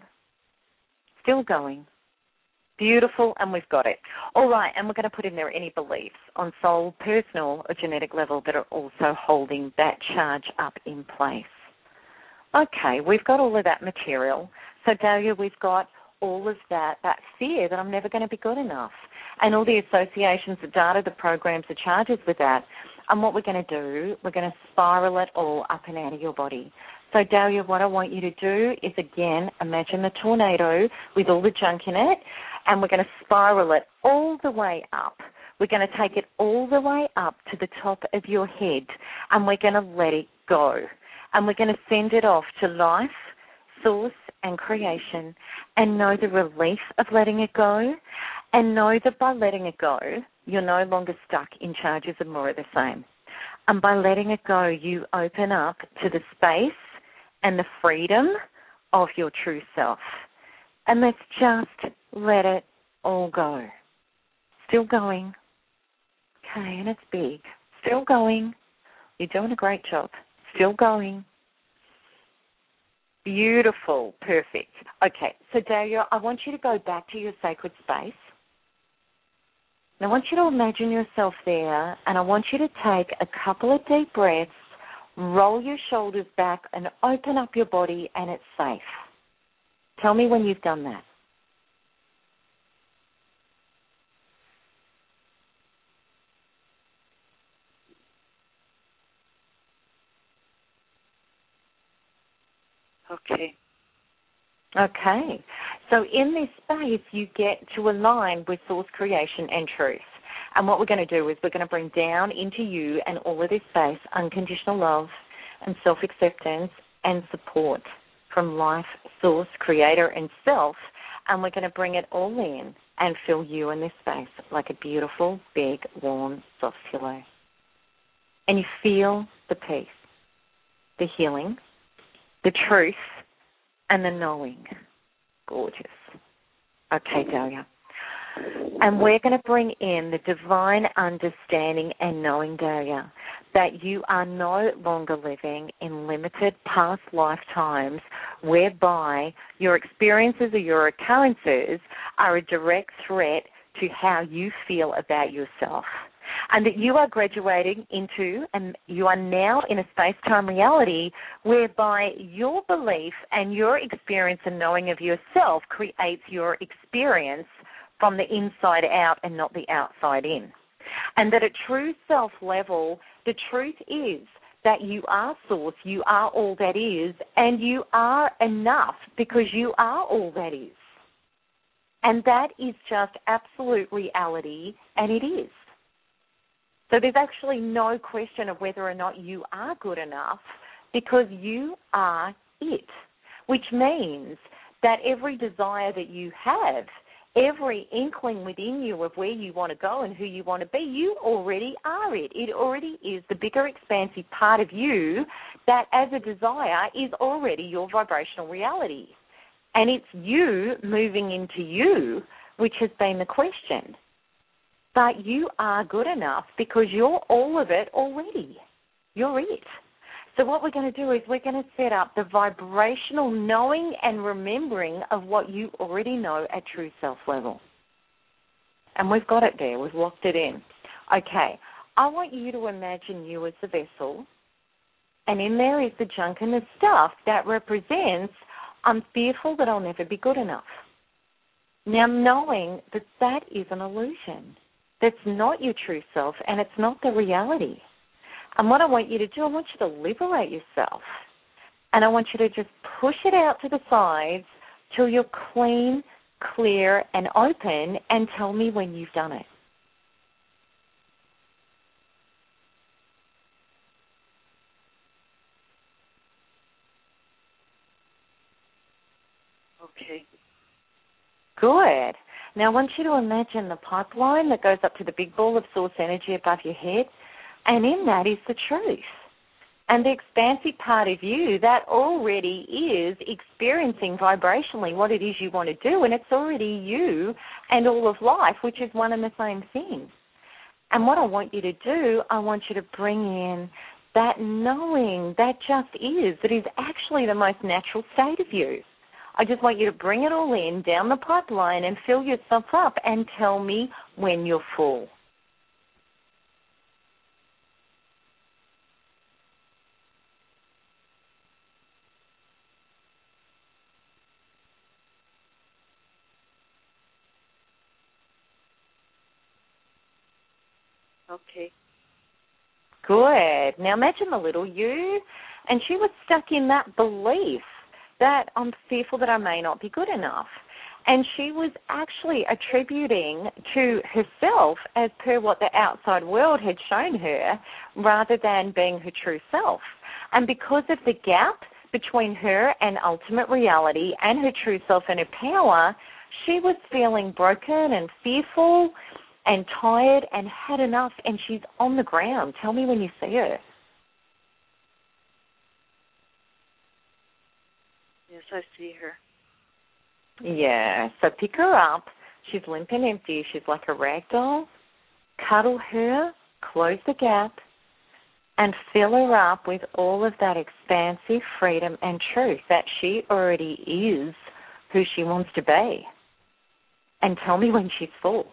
Still going. Beautiful, and we've got it. All right, and we're going to put in there any beliefs on soul, personal, or genetic level that are also holding that charge up in place. Okay, we've got all of that material. So, Dahlia, we've got all of that, that fear that I'm never going to be good enough, and all the associations, the data, the programs, the charges with that. And what we're going to do, we're going to spiral it all up and out of your body. So, Dahlia, what I want you to do is again imagine the tornado with all the junk in it, and we're going to spiral it all the way up. We're going to take it all the way up to the top of your head, and we're going to let it go. And we're going to send it off to life, source, and creation, and know the relief of letting it go, and know that by letting it go, you're no longer stuck in charges of more of the same. And by letting it go, you open up to the space and the freedom of your true self. And let's just let it all go. Still going. Okay, and it's big. Still going. You're doing a great job. Still going. Beautiful. Perfect. Okay, so Dahlia, I want you to go back to your sacred space. And I want you to imagine yourself there, and I want you to take a couple of deep breaths roll your shoulders back and open up your body, and it's safe. Tell me when you've done that. Okay. Okay. So in this space, you get to align with source creation and truth. And what we're going to do is we're going to bring down into you and all of this space unconditional love and self acceptance and support from life, source, creator, and self. and we're going to bring it all in and fill you in this space like a beautiful, big, warm, soft pillow. And you feel the peace, the healing, the truth, and the knowing. Gorgeous. Okay, Dahlia. And we're going to bring in the divine understanding and knowing, Dahlia, that you are no longer living in limited past lifetimes whereby your experiences or your occurrences are a direct threat to how you feel about yourself. And that you are graduating into, and you are now in a space time reality whereby your belief and your experience and knowing of yourself creates your experience from the inside out and not the outside in. And that at true self level, the truth is that you are source, you are all that is, and you are enough because you are all that is. And that is just absolute reality, and it is. So there's actually no question of whether or not you are good enough because you are it, which means that every desire that you have every inkling within you of where you want to go and who you want to be, you already are it. It already is the bigger, expansive part of you that, as a desire, is already your vibrational reality. And it's you moving into you, which has been the question. But you are good enough because you're all of it already. You're it. So, what we're going to do is we're going to set up the vibrational knowing and remembering of what you already know at true self level. And we've got it there, we've locked it in. Okay, I want you to imagine you as the vessel, and in there is the junk and the stuff that represents I'm fearful that I'll never be good enough. Now, knowing that that is an illusion, that's not your true self, and it's not the reality. And what I want you to do, I want you to liberate yourself. And I want you to just push it out to the sides till you're clean, clear, and open, and tell me when you've done it. Okay. Good. Now I want you to imagine the pipeline that goes up to the big ball of source energy above your head and in that is the truth. And the expansive part of you that already is experiencing vibrationally what it is you want to do, and it's already you and all of life, which is one and the same thing. And what I want you to do, I want you to bring in that knowing that just is, that is actually the most natural state of you. I just want you to bring it all in down the pipeline and fill yourself up and tell me when you're full. Okay. Good. Now imagine the little you, and she was stuck in that belief that I'm fearful that I may not be good enough. And she was actually attributing to herself as per what the outside world had shown her rather than being her true self. And because of the gap between her and ultimate reality and her true self and her power, she was feeling broken and fearful and tired and had enough, and she's on the ground. Tell me when you see her. Yes, I. Yeah, so pick her up. She's limp and empty. She's like a rag doll. Cuddle her, close the gap, and fill her up with all of that expansive freedom and truth that she already is who she wants to be. And tell me when she's full.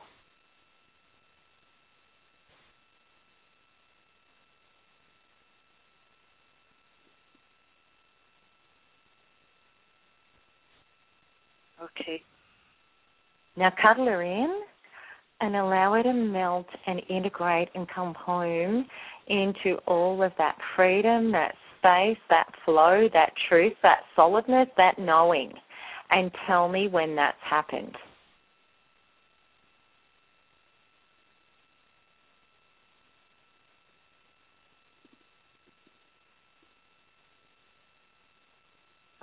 Okay. Now cuddle her in and allow her to melt and integrate and come home into all of that freedom, that space, that flow, that truth, that solidness, that knowing. And tell me when that's happened.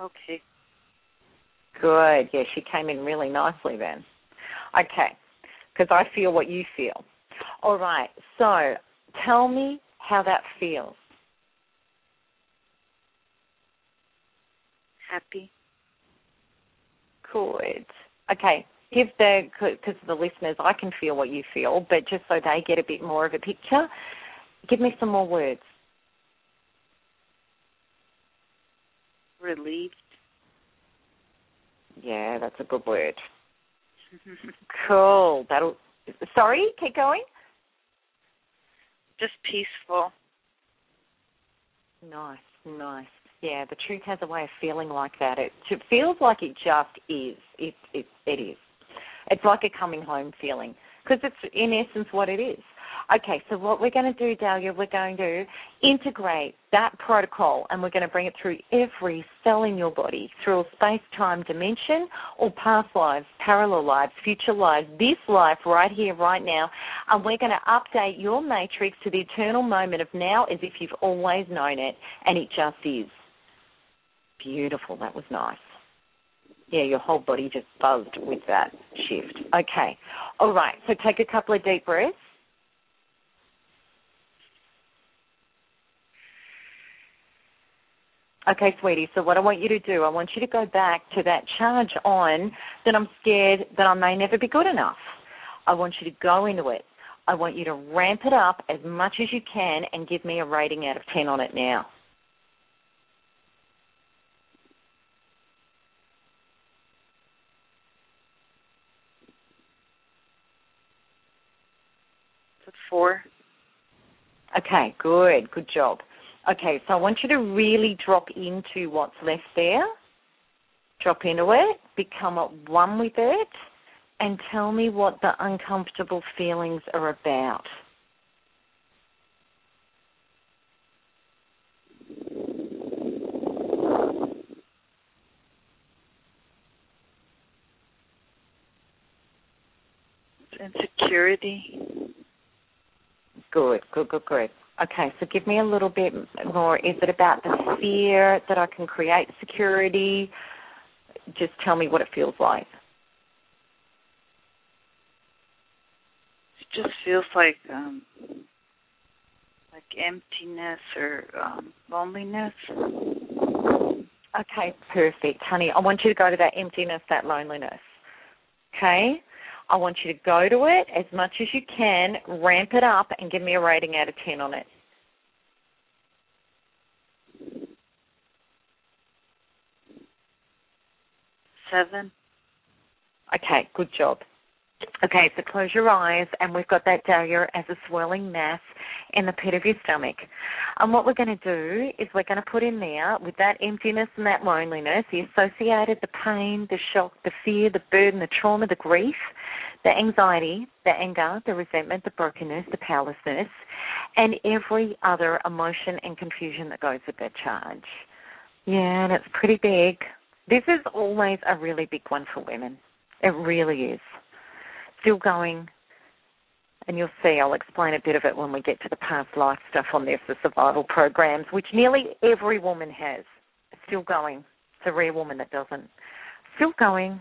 Okay. Good. Yeah, she came in really nicely then. Okay, because I feel what you feel. All right, so tell me how that feels. Happy. Good. Okay, give the because the listeners, I can feel what you feel, but just so they get a bit more of a picture, give me some more words. Relieved. Yeah, that's a good word. cool. That'll. Sorry, keep going. Just peaceful. Nice, nice. Yeah, the truth has a way of feeling like that. It, it feels like it just is. It it it is. It's like a coming home feeling because it's in essence what it is. Okay, so what we're going to do, Dahlia, we're going to integrate that protocol and we're going to bring it through every cell in your body through a space time dimension or past lives, parallel lives, future lives, this life right here, right now. And we're going to update your matrix to the eternal moment of now as if you've always known it and it just is. Beautiful. That was nice yeah, your whole body just buzzed with that shift. Okay. All right. So take a couple of deep breaths. Okay, sweetie. So what I want you to do, I want you to go back to that charge on that I'm scared that I may never be good enough. I want you to go into it. I want you to ramp it up as much as you can and give me a rating out of 10 on it now. Four. Okay, good. Good job. Okay, so I want you to really drop into what's left there. Drop into it, become at one with it, and tell me what the uncomfortable feelings are about. Insecurity. Good, good, good, good. Okay, so give me a little bit more. Is it about the fear that I can create security? Just tell me what it feels like. It just feels like um like emptiness or um loneliness. Okay, perfect, honey. I want you to go to that emptiness, that loneliness. Okay? I want you to go to it as much as you can, ramp it up, and give me a rating out of 10 on it. Seven. Okay, good job. Okay, so close your eyes, and we've got that Dahlia as a swirling mass in the pit of your stomach. And what we're going to do is we're going to put in there, with that emptiness and that loneliness, the associated, the pain, the shock, the fear, the burden, the trauma, the grief, the anxiety, the anger, the resentment, the brokenness, the powerlessness, and every other emotion and confusion that goes with that charge. Yeah, and it's pretty big. This is always a really big one for women. It really is. Still going, and you'll see I'll explain a bit of it when we get to the past life stuff on this, the survival programs, which nearly every woman has. Still going. It's a rare woman that doesn't. Still going.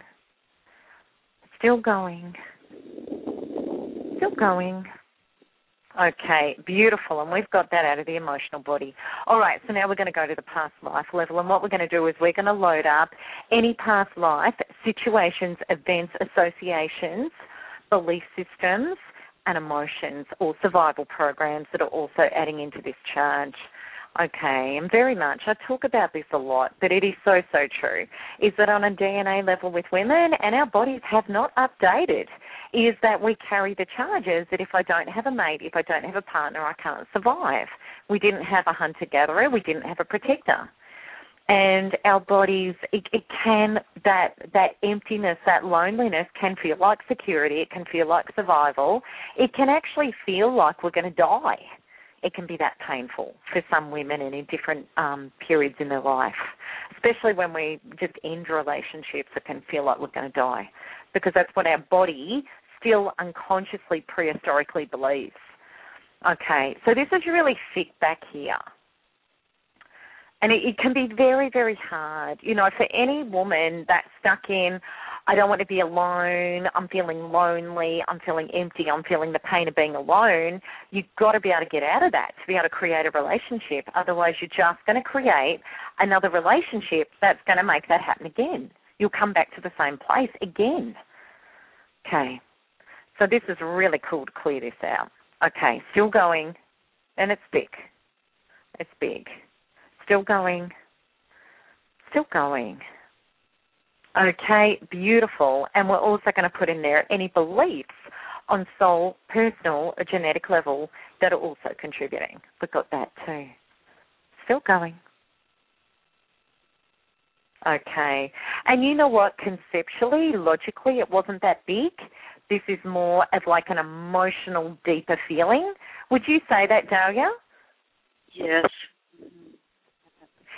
Still going. Still going. Okay, beautiful. And we've got that out of the emotional body. All right, so now we're going to go to the past life level. And what we're going to do is we're going to load up any past life situations, events, associations, belief systems, and emotions or survival programs that are also adding into this charge. Okay, and very much. I talk about this a lot, but it is so, so true. Is that on a DNA level with women, and our bodies have not updated, is that we carry the charges that if I don't have a mate, if I don't have a partner, I can't survive. We didn't have a hunter gatherer, we didn't have a protector and our bodies it, it, can that that emptiness that loneliness can feel like security it can feel like survival. It can actually feel like we're going to die. It can be that painful for some women and in different um, periods in their life especially when we just end relationships it can feel like we're going to die because that's what our body still unconsciously prehistorically believes. Okay so this is really thick back here And it, it can be very, very hard. You know, for any woman that's stuck in, I don't want to be alone, I'm feeling lonely, I'm feeling empty, I'm feeling the pain of being alone, you've got to be able to get out of that to be able to create a relationship. Otherwise, you're just going to create another relationship that's going to make that happen again. You'll come back to the same place again. Okay. So this is really cool to clear this out. Okay, still going, and it's big. It's big. Still going. Still going. Okay, beautiful. And we're also going to put in there any beliefs on soul, personal, or genetic level that are also contributing. We've got that too. Still going. Okay. And you know what? Conceptually, logically, it wasn't that big. This is more of like an emotional, deeper feeling. Would you say that, Dahlia? Yes.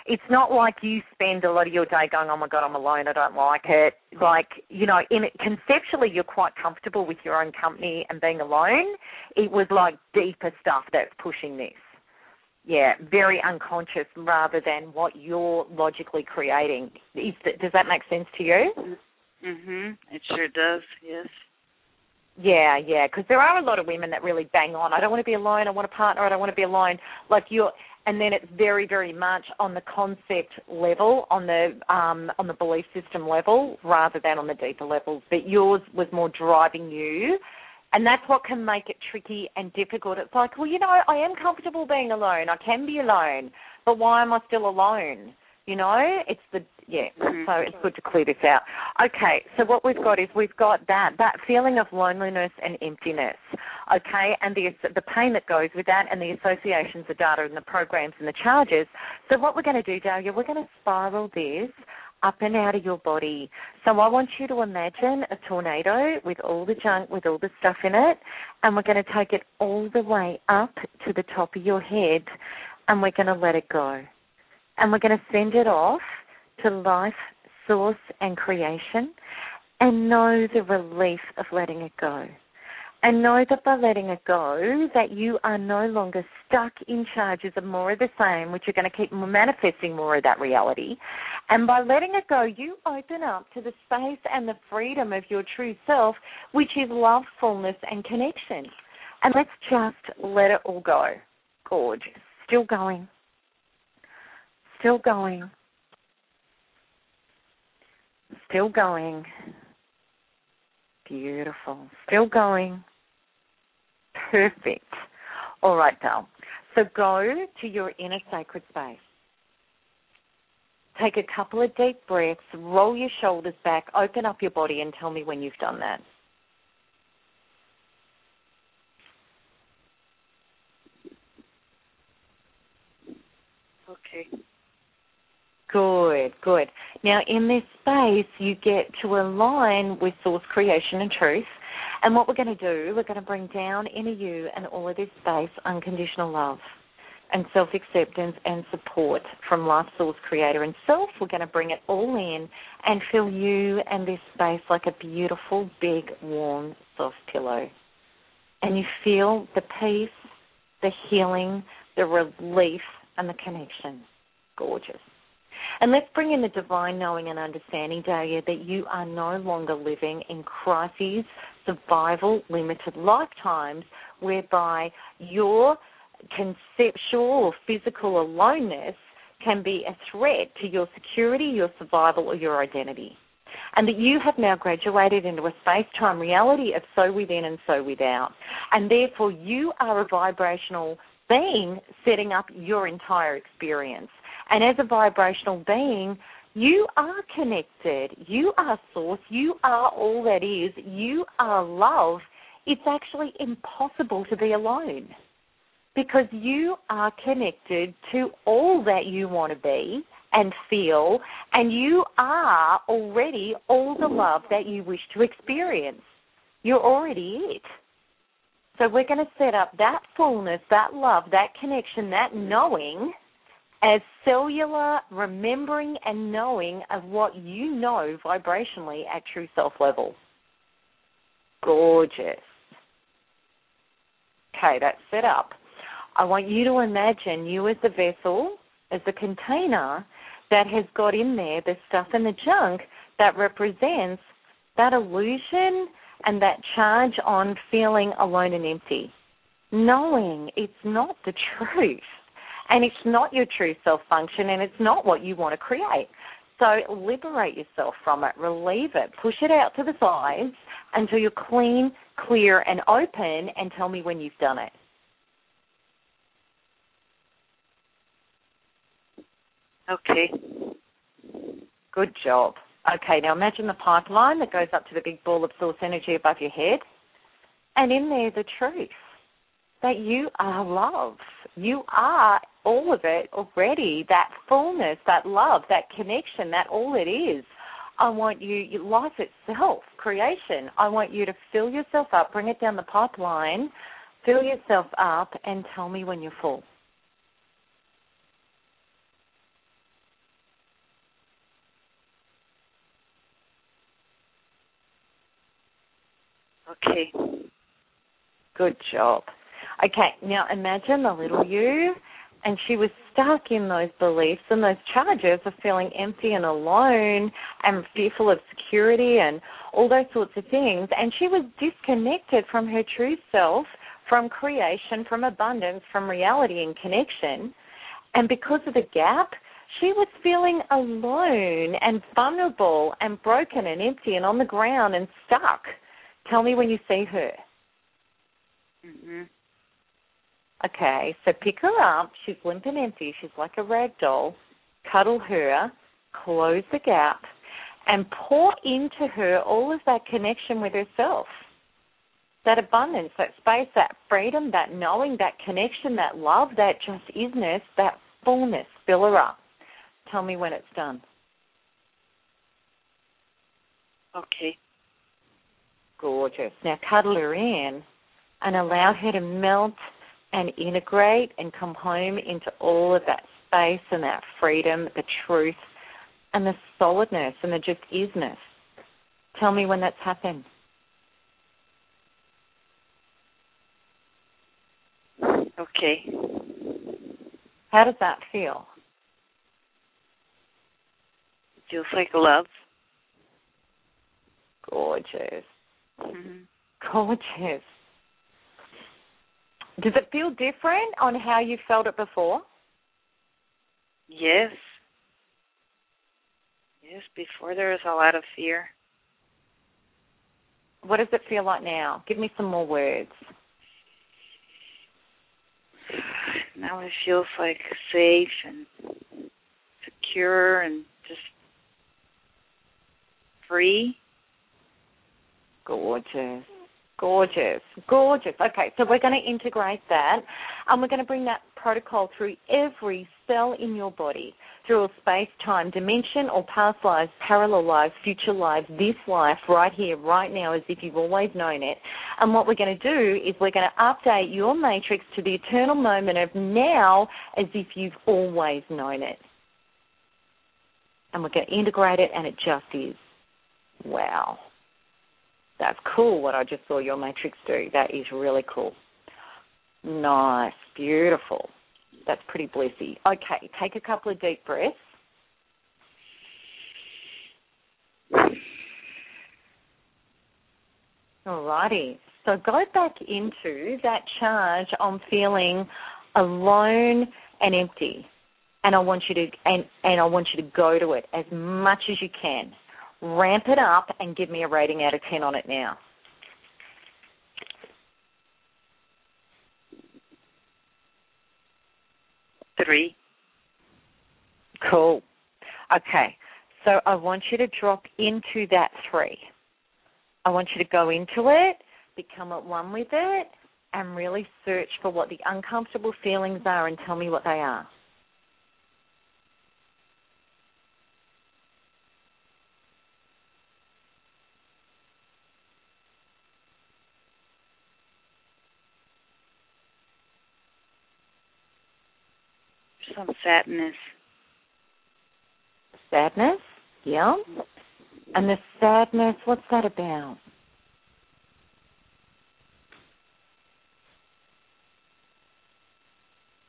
It's not like you spend a lot of your day going, "Oh my God, I'm alone. I don't like it." Like you know, in it, conceptually, you're quite comfortable with your own company and being alone. It was like deeper stuff that's pushing this. Yeah, very unconscious rather than what you're logically creating. Is that, does that make sense to you? Mhm. It sure does. Yes. Yeah, yeah, because there are a lot of women that really bang on. I don't want to be alone. I want a partner. I don't want to be alone. Like you're, and then it's very, very much on the concept level, on the um, on the belief system level, rather than on the deeper levels. But yours was more driving you, and that's what can make it tricky and difficult. It's like, well, you know, I am comfortable being alone. I can be alone, but why am I still alone? You know, it's the yeah. Mm-hmm. So it's good to clear this out. Okay, so what we've got is we've got that that feeling of loneliness and emptiness. Okay, and the the pain that goes with that, and the associations, the data, and the programs and the charges. So what we're going to do, Dahlia, we're going to spiral this up and out of your body. So I want you to imagine a tornado with all the junk, with all the stuff in it, and we're going to take it all the way up to the top of your head, and we're going to let it go and we're going to send it off to life, source, and creation, and know the relief of letting it go. And know that by letting it go, that you are no longer stuck in charges of more of the same, which are going to keep manifesting more of that reality. And by letting it go, you open up to the space and the freedom of your true self, which is love, fullness, and connection. And let's just let it all go. Gorgeous. Still going still going. Still going. Beautiful. Still going. Perfect. All right, Dal. So go to your inner sacred space. Take a couple of deep breaths, roll your shoulders back, open up your body, and tell me when you've done that. Okay. Good, good. Now, in this space, you get to align with source creation and truth. And what we're going to do, we're going to bring down into you and all of this space unconditional love and self acceptance and support from life source creator and self. We're going to bring it all in and fill you and this space like a beautiful, big, warm, soft pillow. And you feel the peace, the healing, the relief, and the connection. Gorgeous. And let's bring in the divine knowing and understanding, Dahlia, that you are no longer living in crises, survival, limited lifetimes whereby your conceptual or physical aloneness can be a threat to your security, your survival, or your identity. And that you have now graduated into a space time reality of so within and so without. And therefore, you are a vibrational being setting up your entire experience. And as a vibrational being, you are connected. You are source. You are all that is. You are love. It's actually impossible to be alone because you are connected to all that you want to be and feel, and you are already all the love that you wish to experience. You're already it. So we're going to set up that fullness, that love, that connection, that knowing as cellular remembering and knowing of what you know vibrationally at true self level. Gorgeous. Okay, that's set up. I want you to imagine you as the vessel as a container that has got in there the stuff and the junk that represents that illusion and that charge on feeling alone and empty. Knowing it's not the truth and it's not your true self function and it's not what you want to create. So liberate yourself from it, relieve it, push it out to the sides until you're clean, clear, and open, and tell me when you've done it. Okay. Good job. Okay, now imagine the pipeline that goes up to the big ball of source energy above your head. And in there, the truth that you are love. You are all of it already, that fullness, that love, that connection, that all it is. I want you, life itself, creation. I want you to fill yourself up, bring it down the pipeline, fill yourself up, and tell me when you're full. Okay. Good job. Okay, now imagine the little you, and she was stuck in those beliefs and those charges of feeling empty and alone and fearful of security and all those sorts of things. And she was disconnected from her true self, from creation, from abundance, from reality and connection. And because of the gap, she was feeling alone and vulnerable and broken and empty and on the ground and stuck. Tell me when you see her. Mhm. Okay, so pick her up. She's limp and empty. She's like a rag doll. Cuddle her, close the gap, and pour into her all of that connection with herself. That abundance, that space, that freedom, that knowing, that connection, that love, that just isness, that fullness. Fill her up. Tell me when it's done. Okay. Gorgeous. Now cuddle her in and allow her to melt and integrate and come home into all of that space and that freedom, the truth, and the solidness and the just isness. Tell me when that's happened. Okay. How does that feel? Feels like love. Gorgeous. Mhm. Gorgeous. Does it feel different on how you felt it before? Yes. Yes, before there was a lot of fear. What does it feel like now? Give me some more words. Now it feels like safe and secure and just free. Gorgeous. Gorgeous. Gorgeous. Okay, so we're going to integrate that and we're going to bring that protocol through every cell in your body, through a space time dimension or past lives, parallel lives, future lives, this life right here, right now, as if you've always known it. And what we're going to do is we're going to update your matrix to the eternal moment of now as if you've always known it. And we're going to integrate it and it just is. Wow. That's cool what I just saw your matrix do. That is really cool. Nice. Beautiful. That's pretty blissy. Okay, take a couple of deep breaths. Alrighty. So go back into that charge on feeling alone and empty. And I want you to and, and I want you to go to it as much as you can ramp it up and give me a rating out of 10 on it now. Three. Cool. Okay. So I want you to drop into that three. I want you to go into it, become at one with it, and really search for what the uncomfortable feelings are and tell me what they are. Some sadness. Sadness? Yeah. And the sadness, what's that about?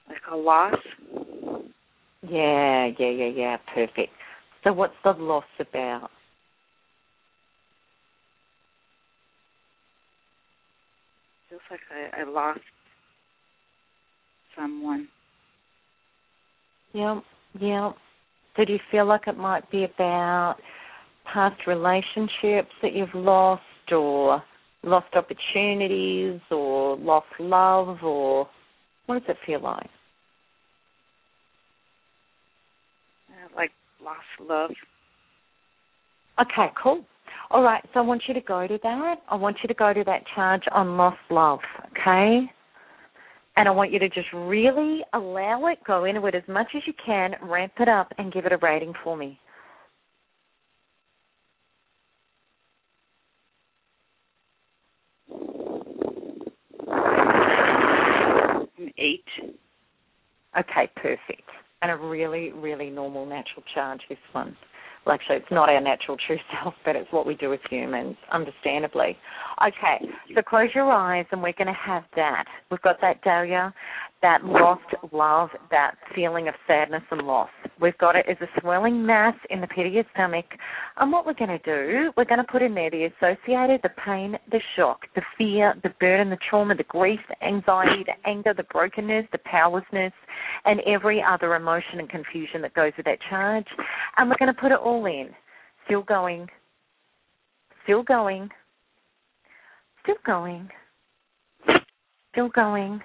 Like a loss. Yeah, yeah, yeah, yeah. Perfect. So, what's the loss about? Feels like I, I lost someone. Yeah, yeah. So, do you feel like it might be about past relationships that you've lost, or lost opportunities, or lost love, or what does it feel like? Uh, like lost love. Okay, cool. All right, so I want you to go to that. I want you to go to that charge on lost love, okay? And I want you to just really allow it, go into it as much as you can, ramp it up, and give it a rating for me. An eight. Okay, perfect. And a really, really normal natural charge, this one. Well, actually, it's not our natural true self, but it's what we do as humans, understandably. Okay, so close your eyes and we're going to have that. We've got that, Dahlia, that lost love, that feeling of sadness and loss. We've got it as a swelling mass in the pit of your stomach. And what we're going to do, we're going to put in there the associated, the pain, the shock, the fear, the burden, the trauma, the grief, the anxiety, the anger, the brokenness, the powerlessness, and every other emotion and confusion that goes with that charge. And we're going to put it all in. Still going. Still going. Still going. Still going.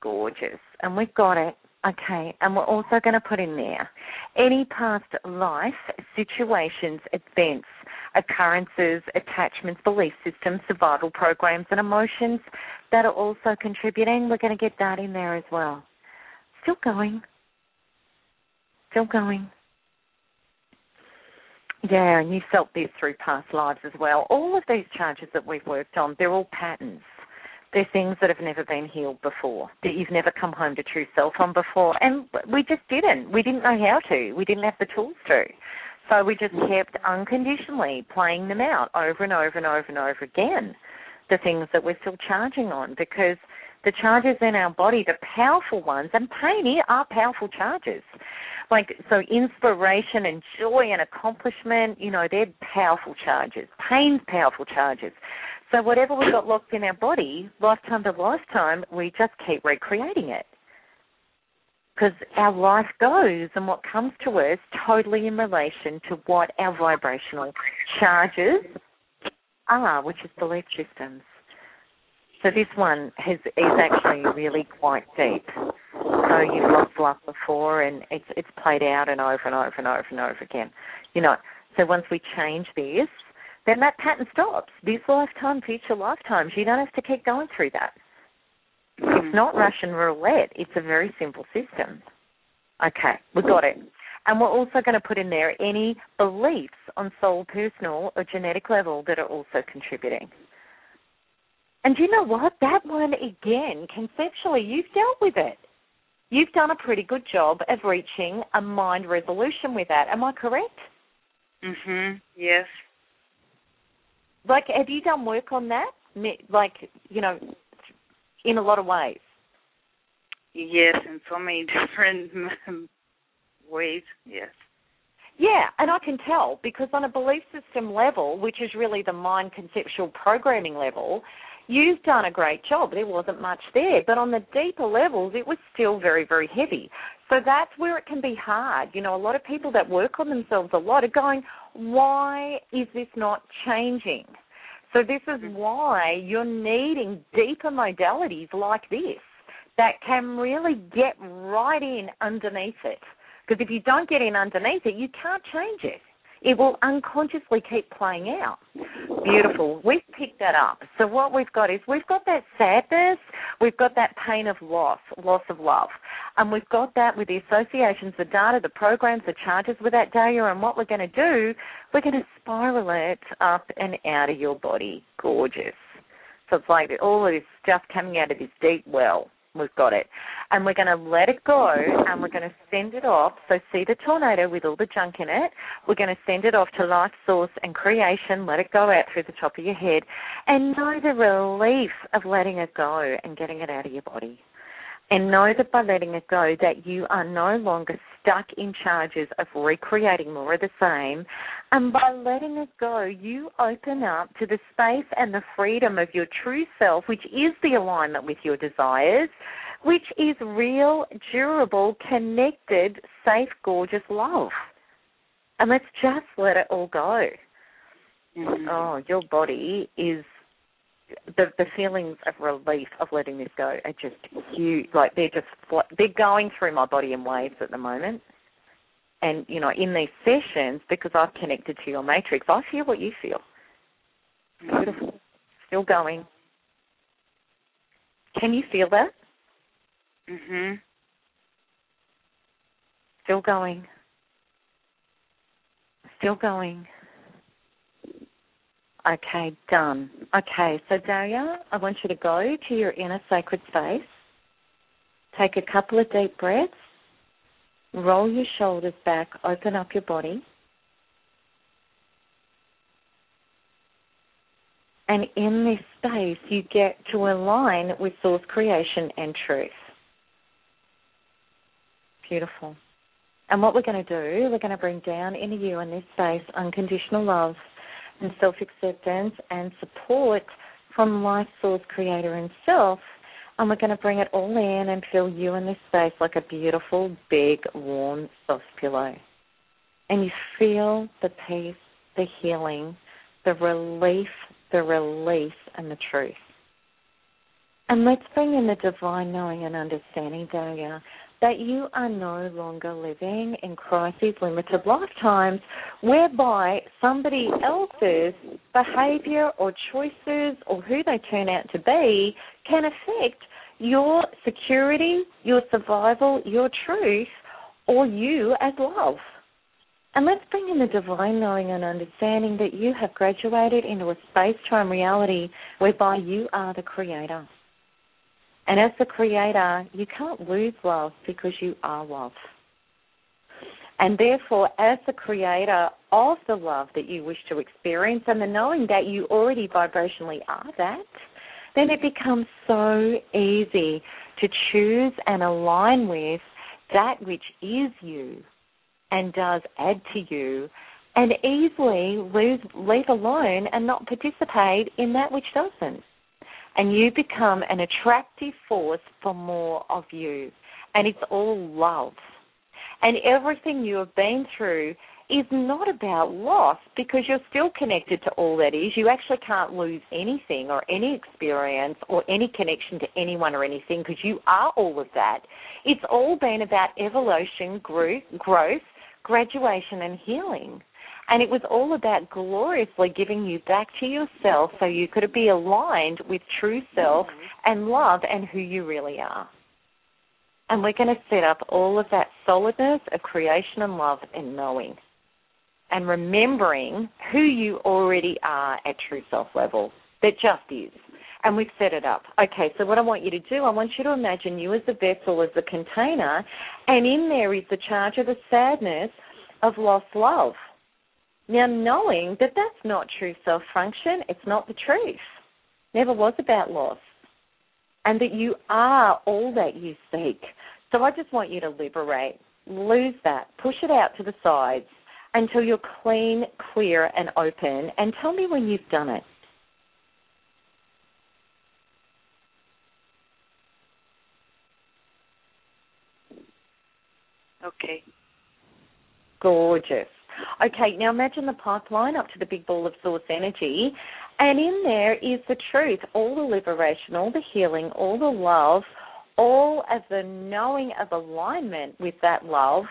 Gorgeous. And we've got it. Okay. And we're also going to put in there any past life situations, events, occurrences, attachments, belief systems, survival programs, and emotions that are also contributing. We're going to get that in there as well. Still going. Still going. Yeah, and you felt this through past lives as well. All of these charges that we've worked on, they're all patterns. They're things that have never been healed before, that you've never come home to true self on before. And we just didn't. We didn't know how to. We didn't have the tools to. So we just kept unconditionally playing them out over and over and over and over again, the things that we're still charging on, because the charges in our body, the powerful ones, and pain are powerful charges. Like, so inspiration and joy and accomplishment, you know, they're powerful charges. Pain's powerful charges. So whatever we've got locked in our body, lifetime to lifetime, we just keep recreating it. Because our life goes and what comes to us totally in relation to what our vibrational charges are, which is belief systems. So this one has, is actually really quite deep. So you've lost love before, and it's it's played out and over and over and over and over again. You know. So once we change this, then that pattern stops. This lifetime, future lifetimes, you don't have to keep going through that. It's not Russian roulette. It's a very simple system. Okay, we got it. And we're also going to put in there any beliefs on soul, personal, or genetic level that are also contributing. And you know what? That one, again, conceptually, you've dealt with it. You've done a pretty good job of reaching a mind resolution with that. Am I correct? Mhm. Yes. Like, have you done work on that? Like, you know, in a lot of ways. Yes, in so many different ways. Yes. Yeah, and I can tell because on a belief system level, which is really the mind conceptual programming level, you've done a great job. There wasn't much there. But on the deeper levels, it was still very, very heavy. So that's where it can be hard. You know, a lot of people that work on themselves a lot are going, why is this not changing? So this is mm-hmm. why you're needing deeper modalities like this that can really get right in underneath it. Because if you don't get in underneath it, you can't change it it will unconsciously keep playing out. Beautiful. We've picked that up. So what we've got is we've got that sadness, we've got that pain of loss, loss of love. And we've got that with the associations, the data, the programs, the charges with that data. And what we're going to do, we're going to spiral it up and out of your body. Gorgeous. So it's like all of this stuff coming out of this deep well. We've got it. And we're going to let it go and we're going to send it off. So, see the tornado with all the junk in it. We're going to send it off to life source and creation. Let it go out through the top of your head. And know the relief of letting it go and getting it out of your body. And know that by letting it go, that you are no longer stuck in charges of recreating more of the same. And by letting it go, you open up to the space and the freedom of your true self, which is the alignment with your desires, which is real, durable, connected, safe, gorgeous love. And let's just let it all go. Mm-hmm. Oh, your body is the the feelings of relief of letting this go are just huge. Like they're just they're going through my body in waves at the moment. And you know, in these sessions, because I've connected to your matrix, I feel what you feel. Beautiful. Still going. Can you feel that? Mhm. Still going. Still going. Okay, done. Okay, so Dahlia, I want you to go to your inner sacred space. Take a couple of deep breaths. Roll your shoulders back, open up your body. And in this space, you get to align with source creation and truth. Beautiful. And what we're going to do, we're going to bring down into you in this space unconditional love and self acceptance and support from life source creator and self. And we're going to bring it all in and fill you in this space like a beautiful, big, warm, soft pillow. And you feel the peace, the healing, the relief, the release, and the truth. And let's bring in the divine knowing and understanding, Dahlia, that you are no longer living in crises limited lifetimes whereby somebody else's behavior or choices or who they turn out to be can affect your security, your survival, your truth, or you as love. And let's bring in the divine knowing and understanding that you have graduated into a space time reality whereby you are the creator. And as the creator, you can't lose love because you are love. And therefore, as the creator of the love that you wish to experience and the knowing that you already vibrationally are that, then it becomes so easy to choose and align with that which is you and does add to you and easily leave, leave alone and not participate in that which doesn't and you become an attractive force for more of you. And it's all love. And everything you have been through is not about loss because you're still connected to all that is. You actually can't lose anything or any experience or any connection to anyone or anything because you are all of that. It's all been about evolution, growth, growth graduation, and healing. And it was all about gloriously giving you back to yourself so you could be aligned with true self mm-hmm. and love and who you really are. And we're going to set up all of that solidness of creation and love and knowing. And remembering who you already are at true self level. That just is. And we've set it up. Okay, so what I want you to do, I want you to imagine you as the vessel, as the container, and in there is the charge of the sadness of lost love. Now, knowing that that's not true self function, it's not the truth. Never was about loss. And that you are all that you seek. So I just want you to liberate, lose that, push it out to the sides until you're clean, clear, and open. And tell me when you've done it. Okay. Gorgeous. Okay, now imagine the pipeline up to the big ball of source energy, and in there is the truth, all the liberation, all the healing, all the love, all of the knowing of alignment with that love.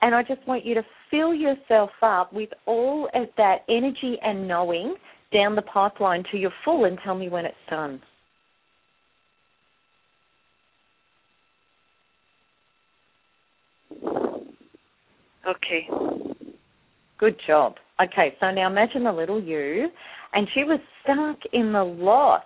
And I just want you to fill yourself up with all of that energy and knowing down the pipeline to your full and tell me when it's done. Okay. Good job. Okay, so now imagine the little you, and she was stuck in the loss,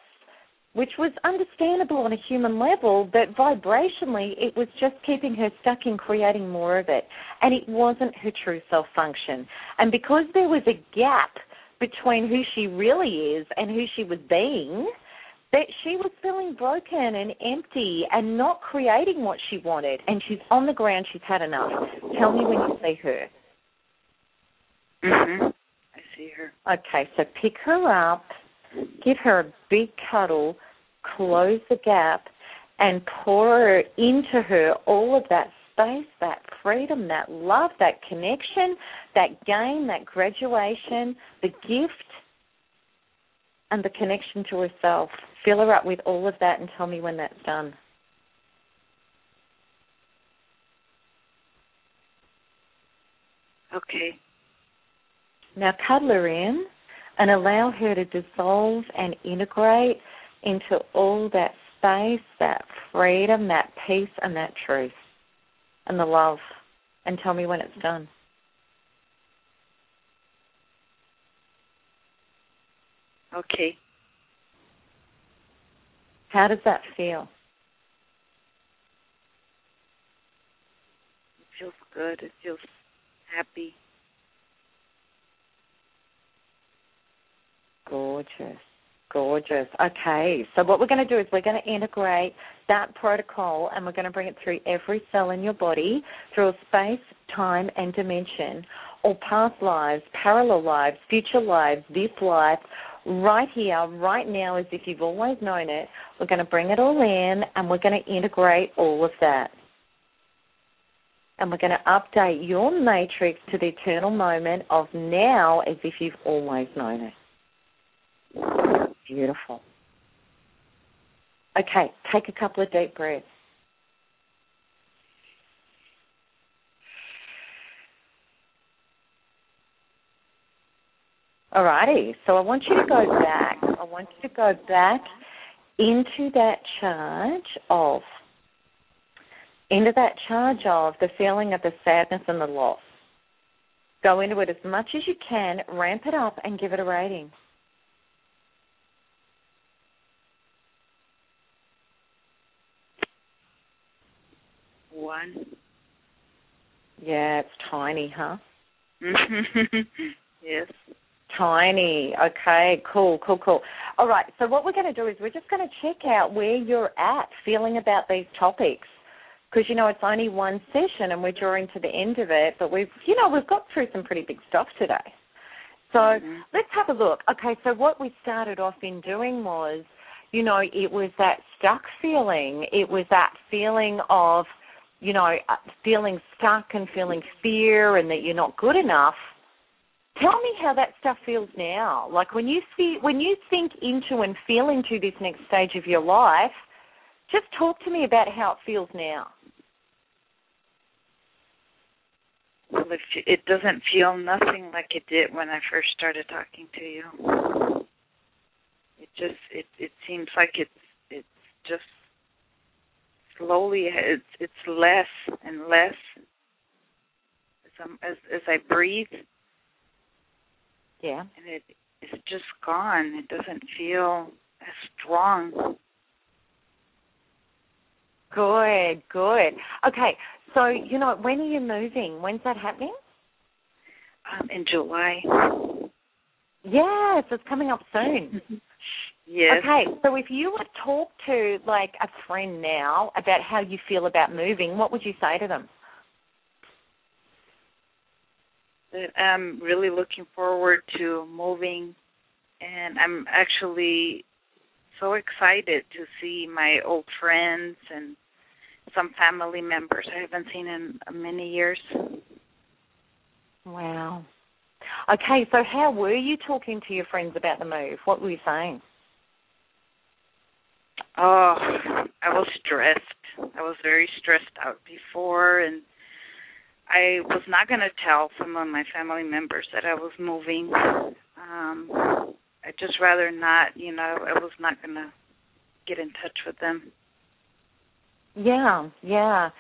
which was understandable on a human level, but vibrationally it was just keeping her stuck in creating more of it. And it wasn't her true self function. And because there was a gap between who she really is and who she was being, that she was feeling broken and empty and not creating what she wanted. And she's on the ground. She's had enough. Tell me when you see her. Mhm. I see her. Okay, so pick her up, give her a big cuddle, close the gap, and pour into her all of that space, that freedom, that love, that connection, that gain, that graduation, the gift, and the connection to herself. Fill her up with all of that and tell me when that's done. Okay. Now cuddle her in and allow her to dissolve and integrate into all that space, that freedom, that peace, and that truth, and the love. And tell me when it's done. Okay. How does that feel? It feels good. It feels happy. Gorgeous. Gorgeous. Okay, so what we're going to do is we're going to integrate that protocol and we're going to bring it through every cell in your body through a space, time, and dimension, or past lives, parallel lives, future lives, this life, right here, right now, as if you've always known it. We're going to bring it all in and we're going to integrate all of that. And we're going to update your matrix to the eternal moment of now as if you've always known it. Beautiful. Okay, take a couple of deep breaths. Alrighty, so I want you to go back. I want you to go back into that charge of, into that charge of the feeling of the sadness and the loss. Go into it as much as you can, ramp it up, and give it a rating. One. Yeah, it's tiny, huh? yes. Tiny. Okay, cool, cool, cool. All right, so what we're going to do is we're just going to check out where you're at feeling about these topics. Because, you know, it's only one session and we're drawing to the end of it, but we've, you know, we've got through some pretty big stuff today. So mm-hmm. let's have a look. Okay, so what we started off in doing was, you know, it was that stuck feeling. It was that feeling of, you know, uh, feeling stuck and feeling fear and that you're not good enough. Tell me how that stuff feels now. Like when you see when you think into and feel into this next stage of your life, just talk to me about how it feels now. Well, it, it doesn't feel nothing like it did when I first started talking to you. It just it it seems like it's it's just slowly it's it's less and less as I'm, as, as I breathe. Yeah. And it it's just gone. It doesn't feel as strong. Good, good. Okay, so you know when are you moving? When's that happening? Um, in July. Yes, it's coming up soon. yes. Okay, so if you were to talk to like a friend now about how you feel about moving, what would you say to them? I'm really looking forward to moving, and I'm actually so excited to see my old friends and some family members I haven't seen in many years. Wow. Okay, so how were you talking to your friends about the move? What were you saying? Oh, I was stressed. I was very stressed out before, and I was not going to tell some of my family members that I was moving. Um, I just rather not, you know, I was not going to get in touch with them. Yeah, yeah.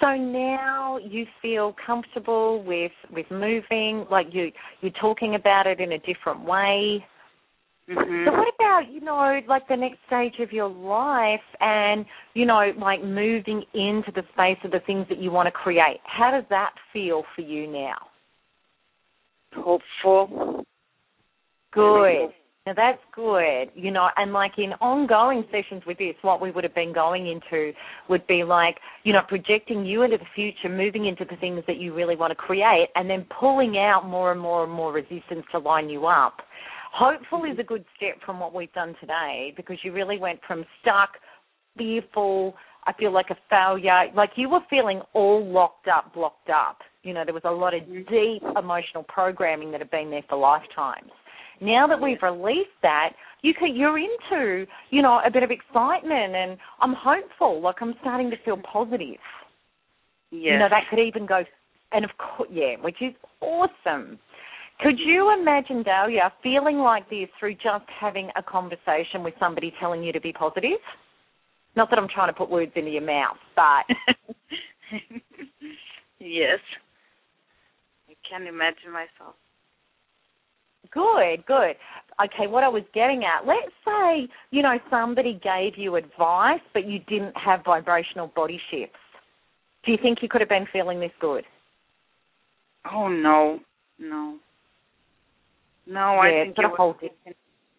So now you feel comfortable with with moving, like you you're talking about it in a different way. Mm-hmm. So what about you know like the next stage of your life and you know like moving into the space of the things that you want to create? How does that feel for you now? Hopeful. Good. Now that's good, you know, and like in ongoing sessions with this, what we would have been going into would be like, you know, projecting you into the future, moving into the things that you really want to create, and then pulling out more and more and more resistance to line you up. Hopeful is a good step from what we've done today because you really went from stuck, fearful, I feel like a failure, like you were feeling all locked up, blocked up. You know, there was a lot of mm-hmm. deep emotional programming that had been there for lifetimes. Now that we've released that, you can, you're into, you know, a bit of excitement, and I'm hopeful. Like I'm starting to feel positive. Yes. You know, that could even go, and of course, yeah, which is awesome. Could you imagine, Dahlia, feeling like this through just having a conversation with somebody telling you to be positive? Not that I'm trying to put words into your mouth, but. yes. I can imagine myself. Good, good. Okay, what I was getting at, let's say, you know, somebody gave you advice, but you didn't have vibrational body shifts. Do you think you could have been feeling this good? Oh, no, no. No, yeah, I think it whole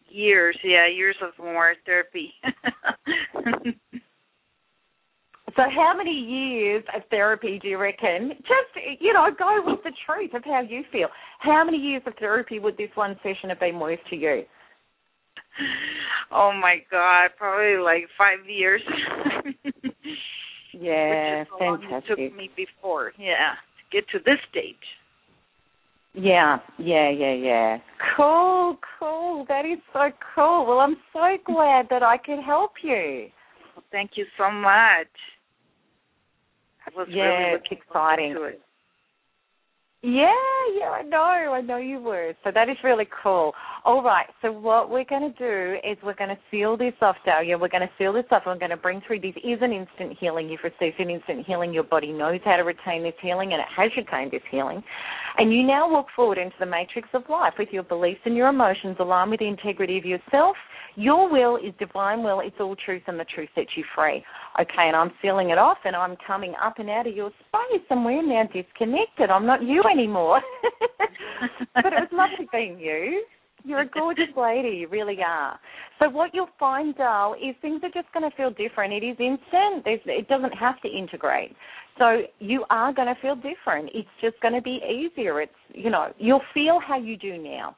years, yeah, years of more therapy. So, how many years of therapy do you reckon? Just, you know, go with the truth of how you feel. How many years of therapy would this one session have been worth to you? Oh my God, probably like five years. yeah, Which is how long fantastic. It took me before, yeah, to get to this stage. Yeah, yeah, yeah, yeah. Cool, cool. That is so cool. Well, I'm so glad that I could help you. Well, thank you so much. I was Yeah, really it's looking exciting. to it. Yeah, yeah, I know, I know you were. So that is really cool. All right, so what we're going to do is we're going to seal this off, Dahlia. We're going to seal this off. We're going to bring through this is an instant healing. You've received an instant healing. Your body knows how to retain this healing, and it has retained this healing. And you now walk forward into the matrix of life with your beliefs and your emotions aligned with the integrity of yourself. Your will is divine will. It's all truth, and the truth sets you free. Okay, and I'm sealing it off, and I'm coming up and out of your space, and we're now disconnected. I'm not you anymore. but it was lovely being you. You're a gorgeous lady, you really are. So what you'll find, Dal, is things are just going to feel different. It is instant. There's, it doesn't have to integrate. So you are going to feel different. It's just going to be easier. It's you know you'll feel how you do now.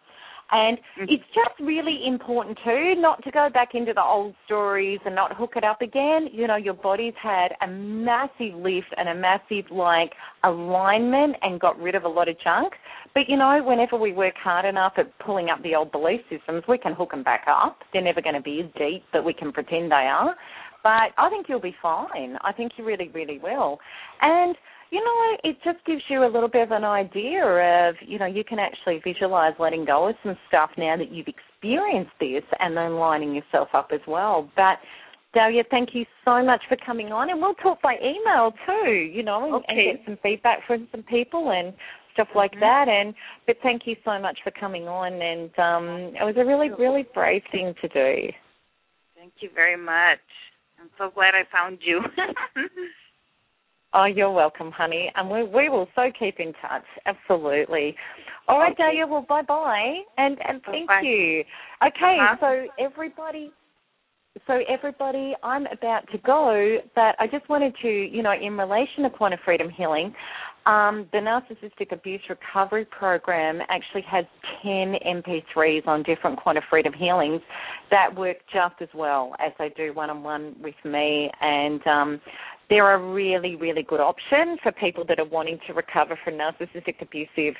And mm. it's just really important too not to go back into the old stories and not hook it up again. You know, your body's had a massive lift and a massive like alignment and got rid of a lot of junk. But you know, whenever we work hard enough at pulling up the old belief systems, we can hook them back up. They're never going to be as deep that we can pretend they are. But I think you'll be fine. I think you really, really will. And you know, it just gives you a little bit of an idea of, you know, you can actually visualize letting go of some stuff now that you've experienced this and then lining yourself up as well. But Dahlia, thank you so much for coming on, and we'll talk by email too, you know, and, Okay. and get some feedback from some people and stuff like Mhm. that. And but thank you so much for coming on, and um, it was a really, really brave thing to do. Thank you very much. I'm so glad I found you. Oh, you're welcome, honey. And we we will so keep in touch. Absolutely. All right. Dahlia. Well, bye bye, and and thank Bye-bye. you. Okay, Uh-huh. so everybody. So everybody, I'm about to go, but I just wanted to, you know, in relation to Quanta freedom healing, um, the narcissistic abuse recovery program actually has 10 MP3s on different Quanta freedom healings that work just as well as they do one-on-one with me, and um, they're a really, really good option for people that are wanting to recover from narcissistic abusive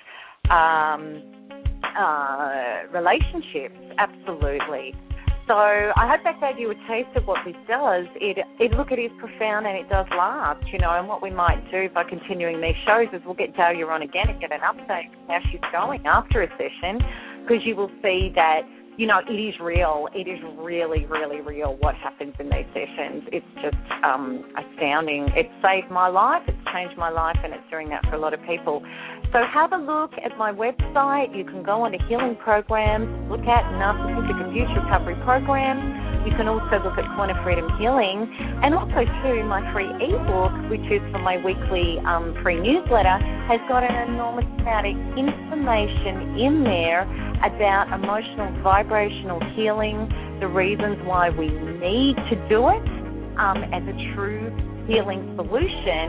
um, uh, relationships. Absolutely. So I hope that gave you a taste of what this does. It, it look, it is profound and it does last, you know. And what we might do by continuing these shows is we'll get Dahlia on again and get an update on how she's going after a session, because you will see that you know, it is real. It is really, really real what happens in these sessions. It's just um, astounding. It's saved my life, it's changed my life, and it's doing that for a lot of people. So have a look at my website. You can go onto healing programs, look at Narcissistic Abuse Recovery Program. You can also look at Quanta Freedom Healing, and also too my free ebook, which is for my weekly um, free newsletter, has got an enormous amount of information in there about emotional vibrational healing, the reasons why we need to do it um, as a true healing solution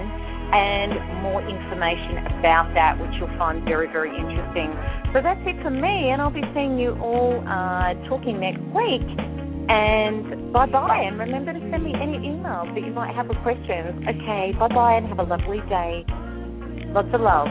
and more information about that, which you'll find very, very interesting. So that's it for me, and I'll be seeing you all uh, talking next week. And bye bye, and remember to send me any emails that you might have for questions. Okay, bye bye, and have a lovely day. Lots of love.